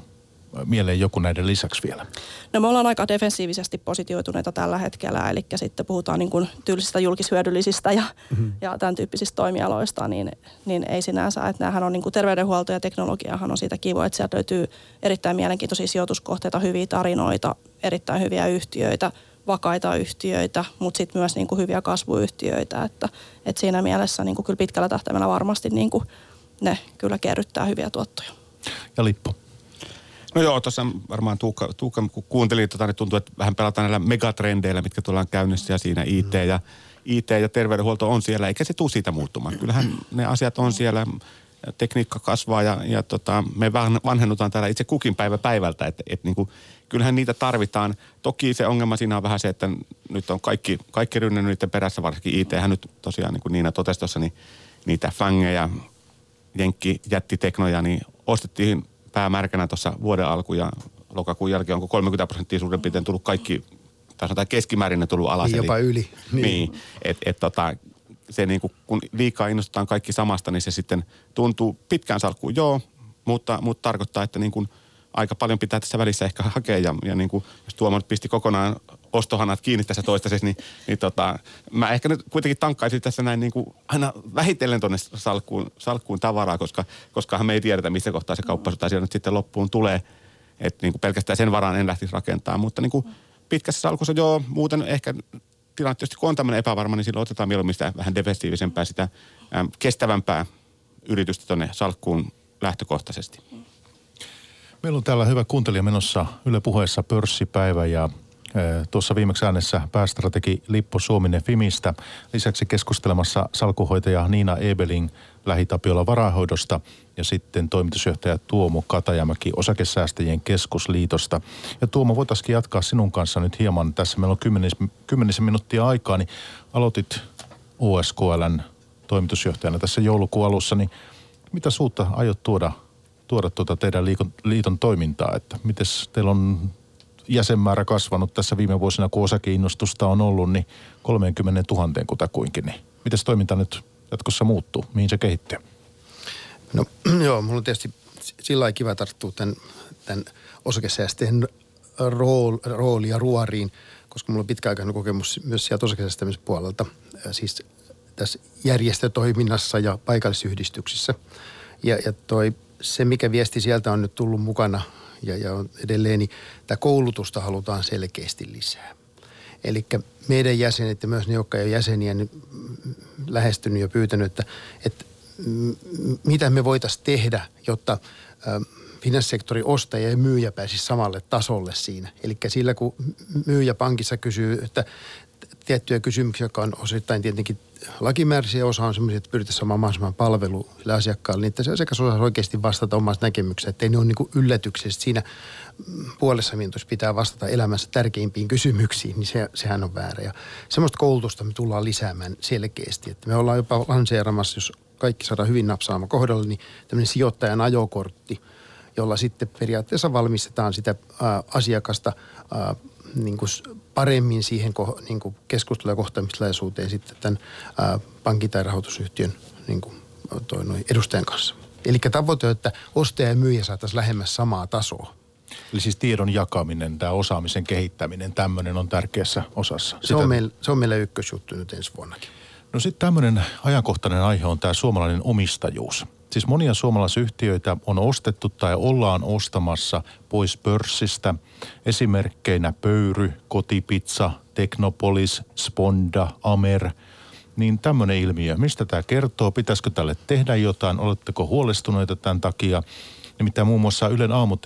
mieleen joku näiden lisäksi vielä? No me ollaan aika defensiivisesti positioituneita tällä hetkellä, eli sitten puhutaan niin kuin tylsistä julkishyödyllisistä ja, mm-hmm. ja tämän tyyppisistä toimialoista, niin, niin ei sinänsä, että näähän on niin kuin terveydenhuolto ja teknologiahan on siitä kiva, että sieltä löytyy erittäin mielenkiintoisia sijoituskohteita, hyviä tarinoita, erittäin hyviä yhtiöitä, vakaita yhtiöitä, mutta sitten myös niin kuin hyviä kasvuyhtiöitä, että, että siinä mielessä niin kuin kyllä pitkällä tähtäimellä varmasti niin kuin ne kyllä kerryttää hyviä tuottoja. Ja Lippo? No joo, tuossa varmaan Tuukka, Tuukka kun kuuntelin, tota, niin tuntuu, että vähän pelataan näillä megatrendeillä, mitkä tullaan käynnissä ja siinä IT ja, IT ja terveydenhuolto on siellä, eikä se tule siitä muuttumaan. Kyllähän ne asiat on siellä, tekniikka kasvaa ja, ja tota, me vanhennutaan täällä itse kukin päivä päivältä, että et niinku, kyllähän niitä tarvitaan. Toki se ongelma siinä on vähän se, että nyt on kaikki, kaikki rynnännyt niiden perässä, varsinkin IT, hän nyt tosiaan niin kuin Niina totesi tuossa, niin niitä fangeja, jenkki jättiteknoja, niin ostettiin päämärkänä tuossa vuoden alku ja lokakuun jälkeen onko 30 prosenttia suurin piirtein tullut kaikki, tai sanotaan keskimäärin ne tullut alas. Niin jopa eli, yli. Niin, niin että et, tota, se niin kuin, kun liikaa innostetaan kaikki samasta, niin se sitten tuntuu pitkään salkkuun, joo, mutta, mutta tarkoittaa, että niin kuin aika paljon pitää tässä välissä ehkä hakea. Ja, ja niin kuin, jos Tuomo pisti kokonaan ostohanat kiinni tässä toistaiseksi, niin, niin tota, mä ehkä nyt kuitenkin tankkaisin tässä näin niin kuin aina vähitellen tuonne salkkuun, salkkuun tavaraa, koska, koska me ei tiedetä, missä kohtaa se kauppasota siellä nyt sitten loppuun tulee. Että niin kuin pelkästään sen varaan en lähtisi rakentamaan, mutta niin kuin pitkässä salkussa joo, muuten ehkä tilanne tietysti kun on tämmöinen epävarma, niin silloin otetaan mieluummin sitä vähän defensiivisempää, sitä äm, kestävämpää yritystä tuonne salkkuun lähtökohtaisesti. Meillä on täällä hyvä kuuntelija menossa Yle puheessa pörssipäivä ja Tuossa viimeksi äänessä päästrategi Lippo Suominen Fimistä. Lisäksi keskustelemassa salkuhoitaja Niina Ebeling Lähitapiola varahoidosta ja sitten toimitusjohtaja Tuomo Katajamäki Osakesäästäjien keskusliitosta. Ja Tuomo, voitaisiin jatkaa sinun kanssa nyt hieman. Tässä meillä on kymmenis, kymmenisen minuuttia aikaa, niin aloitit OSKLn toimitusjohtajana tässä joulukuun alussa, niin mitä suutta aiot tuoda, tuoda tuota teidän liiton, liiton toimintaa, että miten teillä on jäsenmäärä kasvanut tässä viime vuosina, kun osakeinnostusta on ollut, niin 30 000 kutakuinkin. Niin miten toiminta nyt jatkossa muuttuu? Mihin se kehittyy? No joo, mulla on tietysti sillä lailla kiva tarttua tämän, tämän osakesäästeen rool, ruoriin, koska mulla on pitkäaikainen kokemus myös sieltä osakesäästämisen puolelta, siis tässä järjestötoiminnassa ja paikallisyhdistyksissä. Ja, ja toi, se, mikä viesti sieltä on nyt tullut mukana – ja, ja edelleen, niin tämä koulutusta halutaan selkeästi lisää. Eli meidän jäsenet ja myös ne, jotka ei jäseniä, niin lähestynyt ja pyytänyt, että, että mitä me voitaisiin tehdä, jotta finanssisektori ostaja ja myyjä pääsisi samalle tasolle siinä. Eli sillä kun myyjä pankissa kysyy, että tiettyjä kysymyksiä, jotka on osittain tietenkin lakimääräisiä, osa on sellaisia, että pyritään saamaan mahdollisimman palvelu sille asiakkaalle, niin että se asiakas osaa oikeasti vastata omasta näkemykseen, että ei ne ole niin yllätyksessä. Siinä puolessa minuutissa pitää vastata elämässä tärkeimpiin kysymyksiin, niin se, sehän on väärä. Ja semmoista koulutusta me tullaan lisäämään selkeästi, että me ollaan jopa lanseeramassa, jos kaikki saadaan hyvin napsaama kohdalle, niin tämmöinen sijoittajan ajokortti, jolla sitten periaatteessa valmistetaan sitä ää, asiakasta ää, niin kuin paremmin siihen niin kuin keskustelu- ja kohtaamistilaisuuteen sitten tämän ää, pankin tai rahoitusyhtiön niin kuin, toi, noin edustajan kanssa. Eli tavoite on, että ostaja ja myyjä saataisiin lähemmäs samaa tasoa. Eli siis tiedon jakaminen, tämä osaamisen kehittäminen, tämmöinen on tärkeässä osassa. Se on, meillä, se on meillä ykkösjuttu nyt ensi vuonnakin. No sitten tämmöinen ajankohtainen aihe on tämä suomalainen omistajuus. Siis monia suomalaisyhtiöitä on ostettu tai ollaan ostamassa pois pörssistä. Esimerkkeinä Pöyry, Kotipizza, Teknopolis, Sponda, Amer. Niin tämmöinen ilmiö. Mistä tämä kertoo? Pitäisikö tälle tehdä jotain? Oletteko huolestuneita tämän takia? Nimittäin muun muassa Ylen aamu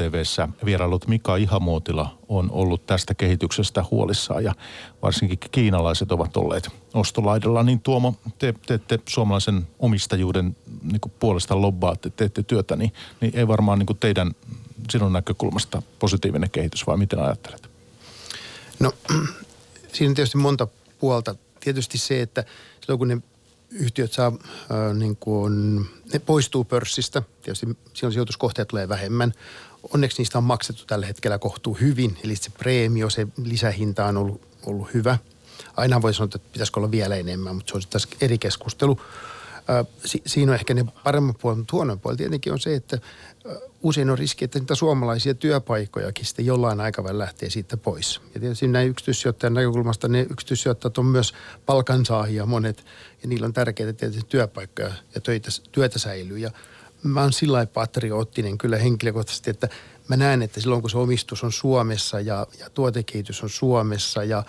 vierailut Mika Ihamuotila on ollut tästä kehityksestä huolissaan ja varsinkin kiinalaiset ovat olleet ostolaidalla. Niin Tuomo, te teette suomalaisen omistajuuden niin puolesta lobbaatte, teette työtä, niin, niin ei varmaan niin teidän sinun näkökulmasta positiivinen kehitys, vai miten ajattelet? No siinä on tietysti monta puolta. Tietysti se, että silloin kun ne yhtiöt saa, äh, niin kuin, ne poistuu pörssistä. Tietysti silloin sijoituskohteet tulee vähemmän. Onneksi niistä on maksettu tällä hetkellä kohtuu hyvin, eli se preemio, se lisähinta on ollut, ollut hyvä. Aina voi sanoa, että pitäisikö olla vielä enemmän, mutta se on taas eri keskustelu. Si- siinä on ehkä ne paremman puolen, mutta huonoin puoli tietenkin on se, että usein on riski, että niitä suomalaisia työpaikkojakin sitten jollain aikavälillä lähtee siitä pois. Ja tietysti näin yksityissijoittajan näkökulmasta ne yksityissijoittajat on myös palkansaajia monet, ja niillä on tärkeitä tietysti työpaikkoja ja töitä, työtä säilyy. Ja mä oon sillä lailla patriottinen kyllä henkilökohtaisesti, että mä näen, että silloin kun se omistus on Suomessa ja, ja tuotekehitys on Suomessa, ja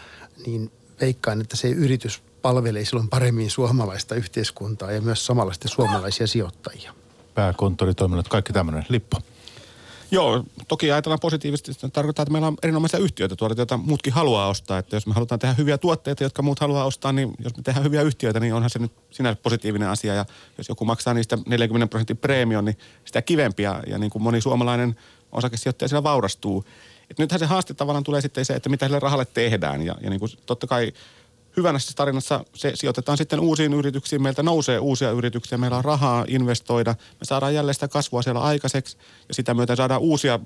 niin veikkaan, että se yritys palvelee silloin paremmin suomalaista yhteiskuntaa ja myös samalla suomalaisia sijoittajia pääkonttoritoiminnot, kaikki tämmöinen. Lippo. Joo, toki ajatellaan positiivisesti. Se tarkoittaa, että meillä on erinomaisia yhtiöitä tuolla, joita muutkin haluaa ostaa. Että jos me halutaan tehdä hyviä tuotteita, jotka muut haluaa ostaa, niin jos me tehdään hyviä yhtiöitä, niin onhan se nyt sinänsä positiivinen asia. Ja jos joku maksaa niistä 40 prosentin preemion, niin sitä kivempiä ja niin kuin moni suomalainen osakesijoittaja siellä vaurastuu. Et nythän se haaste tavallaan tulee sitten se, että mitä sille rahalle tehdään. Ja, ja niin kuin totta kai hyvänä tarinassa se sijoitetaan sitten uusiin yrityksiin. Meiltä nousee uusia yrityksiä, meillä on rahaa investoida. Me saadaan jälleen sitä kasvua siellä aikaiseksi ja sitä myötä saadaan uusia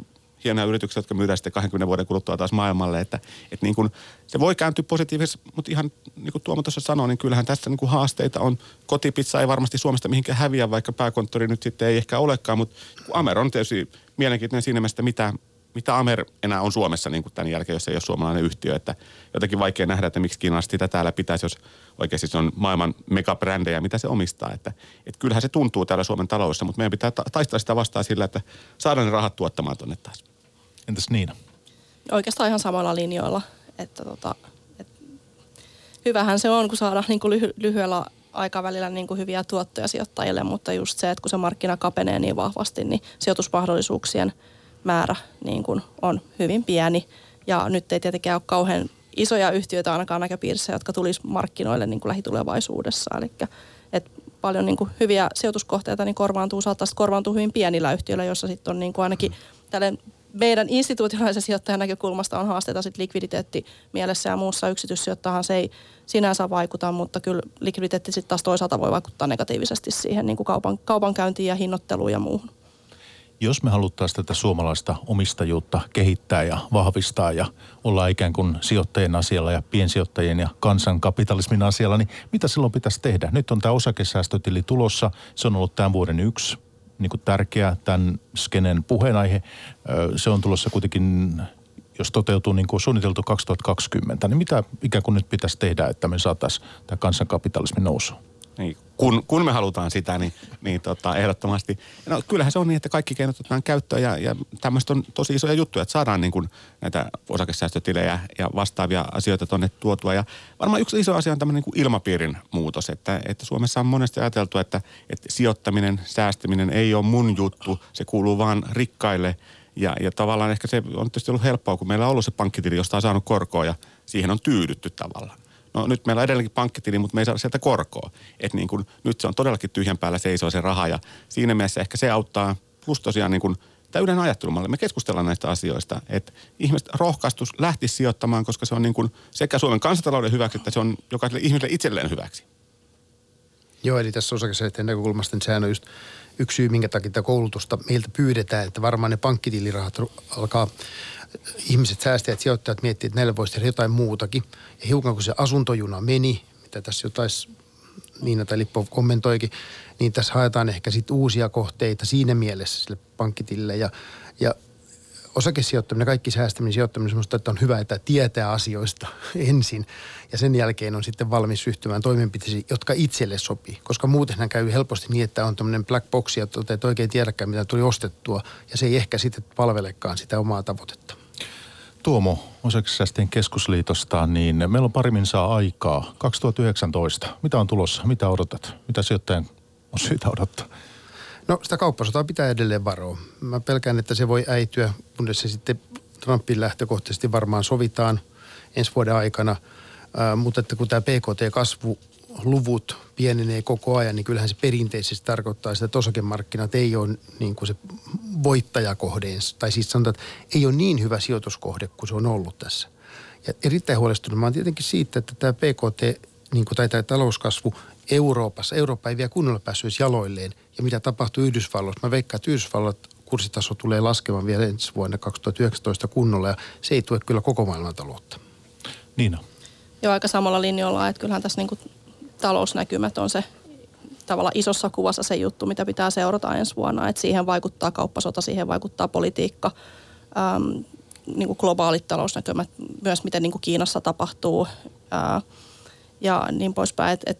hienoja yrityksiä, jotka myydään sitten 20 vuoden kuluttua taas maailmalle. Että, että niin kuin, se voi kääntyä positiivisesti, mutta ihan niin kuin Tuomo tuossa sanoi, niin kyllähän tässä niin kuin haasteita on. Kotipizza ei varmasti Suomesta mihinkään häviä, vaikka pääkonttori nyt sitten ei ehkä olekaan, mutta Amer on tietysti mielenkiintoinen siinä mielessä, mitä, mitä Amer enää on Suomessa niin kuin tämän jälkeen, jos ei ole suomalainen yhtiö. Että jotenkin vaikea nähdä, että miksi kiinalaiset sitä täällä pitäisi, jos oikeasti se on maailman megabrändejä, mitä se omistaa. Että, että kyllähän se tuntuu täällä Suomen taloudessa, mutta meidän pitää taistella sitä vastaan sillä, että saadaan ne rahat tuottamaan tuonne taas. Entäs Niina? Oikeastaan ihan samalla linjoilla. Että tota, et hyvähän se on, kun saadaan niin kuin lyhy- lyhyellä aikavälillä niin kuin hyviä tuottoja sijoittajille, mutta just se, että kun se markkina kapenee niin vahvasti, niin sijoitusmahdollisuuksien – määrä niin kuin on hyvin pieni. Ja nyt ei tietenkään ole kauhean isoja yhtiöitä ainakaan näköpiirissä, jotka tulisi markkinoille niin kuin lähitulevaisuudessa. Eli et paljon niin kuin hyviä sijoituskohteita niin korvaantuu, saattaa korvaantua hyvin pienillä yhtiöillä, joissa sitten on niin kuin ainakin tälle meidän institutionaalisen sijoittajan näkökulmasta on haasteita sitten likviditeetti mielessä ja muussa yksityissijoittahan se ei sinänsä vaikuta, mutta kyllä likviditeetti sitten taas toisaalta voi vaikuttaa negatiivisesti siihen niin kuin kaupan, kaupankäyntiin ja hinnoitteluun ja muuhun jos me haluttaisiin tätä suomalaista omistajuutta kehittää ja vahvistaa ja olla ikään kuin sijoittajien asialla ja piensijoittajien ja kansankapitalismin asialla, niin mitä silloin pitäisi tehdä? Nyt on tämä osakesäästötili tulossa. Se on ollut tämän vuoden yksi niin kuin tärkeä tämän skenen puheenaihe. Se on tulossa kuitenkin, jos toteutuu niin kuin suunniteltu 2020, niin mitä ikään kuin nyt pitäisi tehdä, että me saataisiin tämä kansankapitalismi nousuun? Niin, kun, kun me halutaan sitä, niin, niin tota, ehdottomasti. No kyllähän se on niin, että kaikki keinot otetaan käyttöön ja, ja tämmöistä on tosi isoja juttuja, että saadaan niin kuin näitä osakesäästötilejä ja vastaavia asioita tuonne tuotua. Ja varmaan yksi iso asia on tämmöinen niin ilmapiirin muutos, että, että Suomessa on monesti ajateltu, että, että sijoittaminen, säästäminen ei ole mun juttu, se kuuluu vaan rikkaille. Ja, ja tavallaan ehkä se on tietysti ollut helppoa, kun meillä on ollut se pankkitili, josta on saanut korkoa ja siihen on tyydytty tavallaan. No nyt meillä on edelleenkin pankkitili, mutta me ei saa sieltä korkoa. Et niin kun, nyt se on todellakin tyhjän päällä seisoo se raha ja siinä mielessä ehkä se auttaa. Plus tosiaan niin kun, tämä yleinen ajattelumalli. Me keskustellaan näistä asioista, että ihmiset rohkaistus lähti sijoittamaan, koska se on niin kuin sekä Suomen kansantalouden hyväksi, että se on jokaiselle ihmiselle itselleen hyväksi. Joo, eli tässä osakesäätiön näkökulmasta niin sehän on just yksi syy, minkä takia koulutusta meiltä pyydetään, että varmaan ne pankkitilirahat alkaa ihmiset, säästäjät, sijoittajat miettivät, että näillä voisi tehdä jotain muutakin. Ja hiukan kun se asuntojuna meni, mitä tässä jo taisi Niina tai Lippo kommentoikin, niin tässä haetaan ehkä sitten uusia kohteita siinä mielessä sille pankkitille ja, ja osakesijoittaminen, kaikki säästäminen, sijoittaminen semmoista, että on hyvä, että tietää asioista ensin ja sen jälkeen on sitten valmis ryhtymään toimenpiteisiin, jotka itselle sopii. Koska muutenhan käy helposti niin, että on tämmöinen black box ja et oikein tiedäkään, mitä tuli ostettua ja se ei ehkä sitten palvelekaan sitä omaa tavoitetta. Tuomo Osakesäästöjen keskusliitosta, niin meillä on pari saa aikaa. 2019. Mitä on tulossa? Mitä odotat? Mitä sijoittajan on syytä odottaa? No sitä kauppasotaa pitää edelleen varoa. Mä pelkään, että se voi äityä, kunnes se sitten Trumpin lähtökohtaisesti varmaan sovitaan ensi vuoden aikana. Äh, mutta että kun tämä PKT-kasvu luvut pienenee koko ajan, niin kyllähän se perinteisesti tarkoittaa sitä, että osakemarkkinat ei ole niin kuin se voittajakohde, tai siis sanotaan, että ei ole niin hyvä sijoituskohde kuin se on ollut tässä. Ja erittäin huolestunut mä oon tietenkin siitä, että tämä PKT, niin kuin, tai tämä talouskasvu Euroopassa, Eurooppa ei vielä kunnolla päässyt jaloilleen. Ja mitä tapahtuu Yhdysvalloissa? Mä veikkaan, että Yhdysvallat kurssitaso tulee laskemaan vielä ensi vuonna 2019 kunnolla ja se ei tue kyllä koko maailman taloutta. Niina. Joo, aika samalla linjalla, että kyllähän tässä niin kuin talousnäkymät on se tavalla isossa kuvassa se juttu, mitä pitää seurata ensi vuonna. Että siihen vaikuttaa kauppasota, siihen vaikuttaa politiikka, äm, niin kuin globaalit talousnäkymät, myös miten niin kuin Kiinassa tapahtuu ää, ja niin poispäin. Et, et,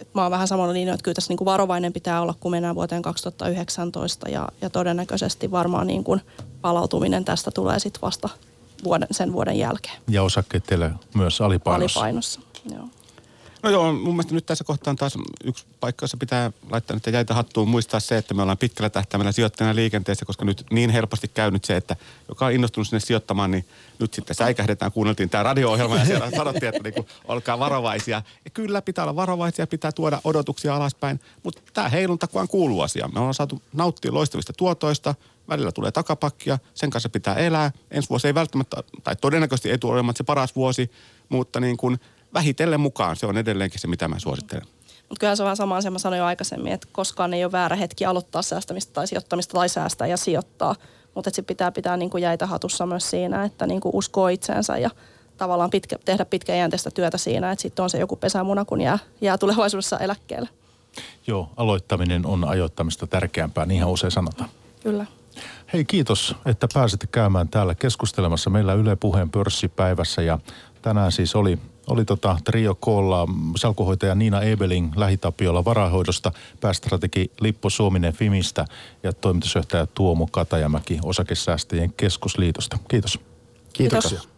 et mä oon vähän samalla linjalla, että kyllä tässä niin kuin varovainen pitää olla, kun mennään vuoteen 2019 ja, ja todennäköisesti varmaan niin kuin palautuminen tästä tulee sitten vasta vuoden, sen vuoden jälkeen. Ja osakkeet teille myös alipainossa. Alipainossa, joo. No joo, mun mielestä nyt tässä kohtaa on taas yksi paikka, jossa pitää laittaa nyt jäitä hattuun muistaa se, että me ollaan pitkällä tähtäimellä sijoittajana liikenteessä, koska nyt niin helposti käy nyt se, että joka on innostunut sinne sijoittamaan, niin nyt sitten säikähdetään, kuunneltiin tämä radio-ohjelma ja siellä sanottiin, että niinku, olkaa varovaisia. Ja kyllä pitää olla varovaisia, pitää tuoda odotuksia alaspäin, mutta tämä heilunta kun kuuluu asia. Me ollaan saatu nauttia loistavista tuotoista, välillä tulee takapakkia, sen kanssa pitää elää. Ensi vuosi ei välttämättä, tai todennäköisesti ei tule olemaan se paras vuosi, mutta niin kuin – vähitellen mukaan. Se on edelleenkin se, mitä mä suosittelen. Mutta kyllä se on vähän sama asia, mä sanoin jo aikaisemmin, että koskaan ei ole väärä hetki aloittaa säästämistä tai sijoittamista tai säästää ja sijoittaa. Mutta se pitää pitää niin kuin jäitä hatussa myös siinä, että niin kuin uskoo itseensä ja tavallaan pitkä, tehdä pitkäjänteistä työtä siinä, että sitten on se joku pesämuna, kun jää, jää tulevaisuudessa eläkkeelle. Joo, aloittaminen on ajoittamista tärkeämpää, niin ihan usein sanotaan. Kyllä. Hei kiitos, että pääsitte käymään täällä keskustelemassa meillä Yle Puheen pörssipäivässä ja tänään siis oli oli tota Trio Koolla salkuhoitaja Niina Ebeling lähitapiolla varahoidosta, päästrategi Lippo Suominen Fimistä ja toimitusjohtaja Tuomo Katajamäki Osakesäästäjien keskusliitosta. Kiitos. Kiitos. Kiitos.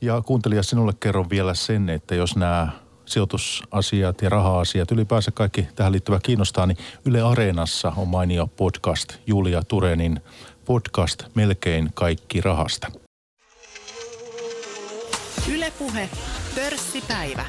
Ja kuuntelija, sinulle kerron vielä sen, että jos nämä sijoitusasiat ja raha-asiat, ylipäänsä kaikki tähän liittyvä kiinnostaa, niin Yle Areenassa on mainio podcast Julia Turenin podcast Melkein kaikki rahasta. Ylepuhe Pörssipäivä.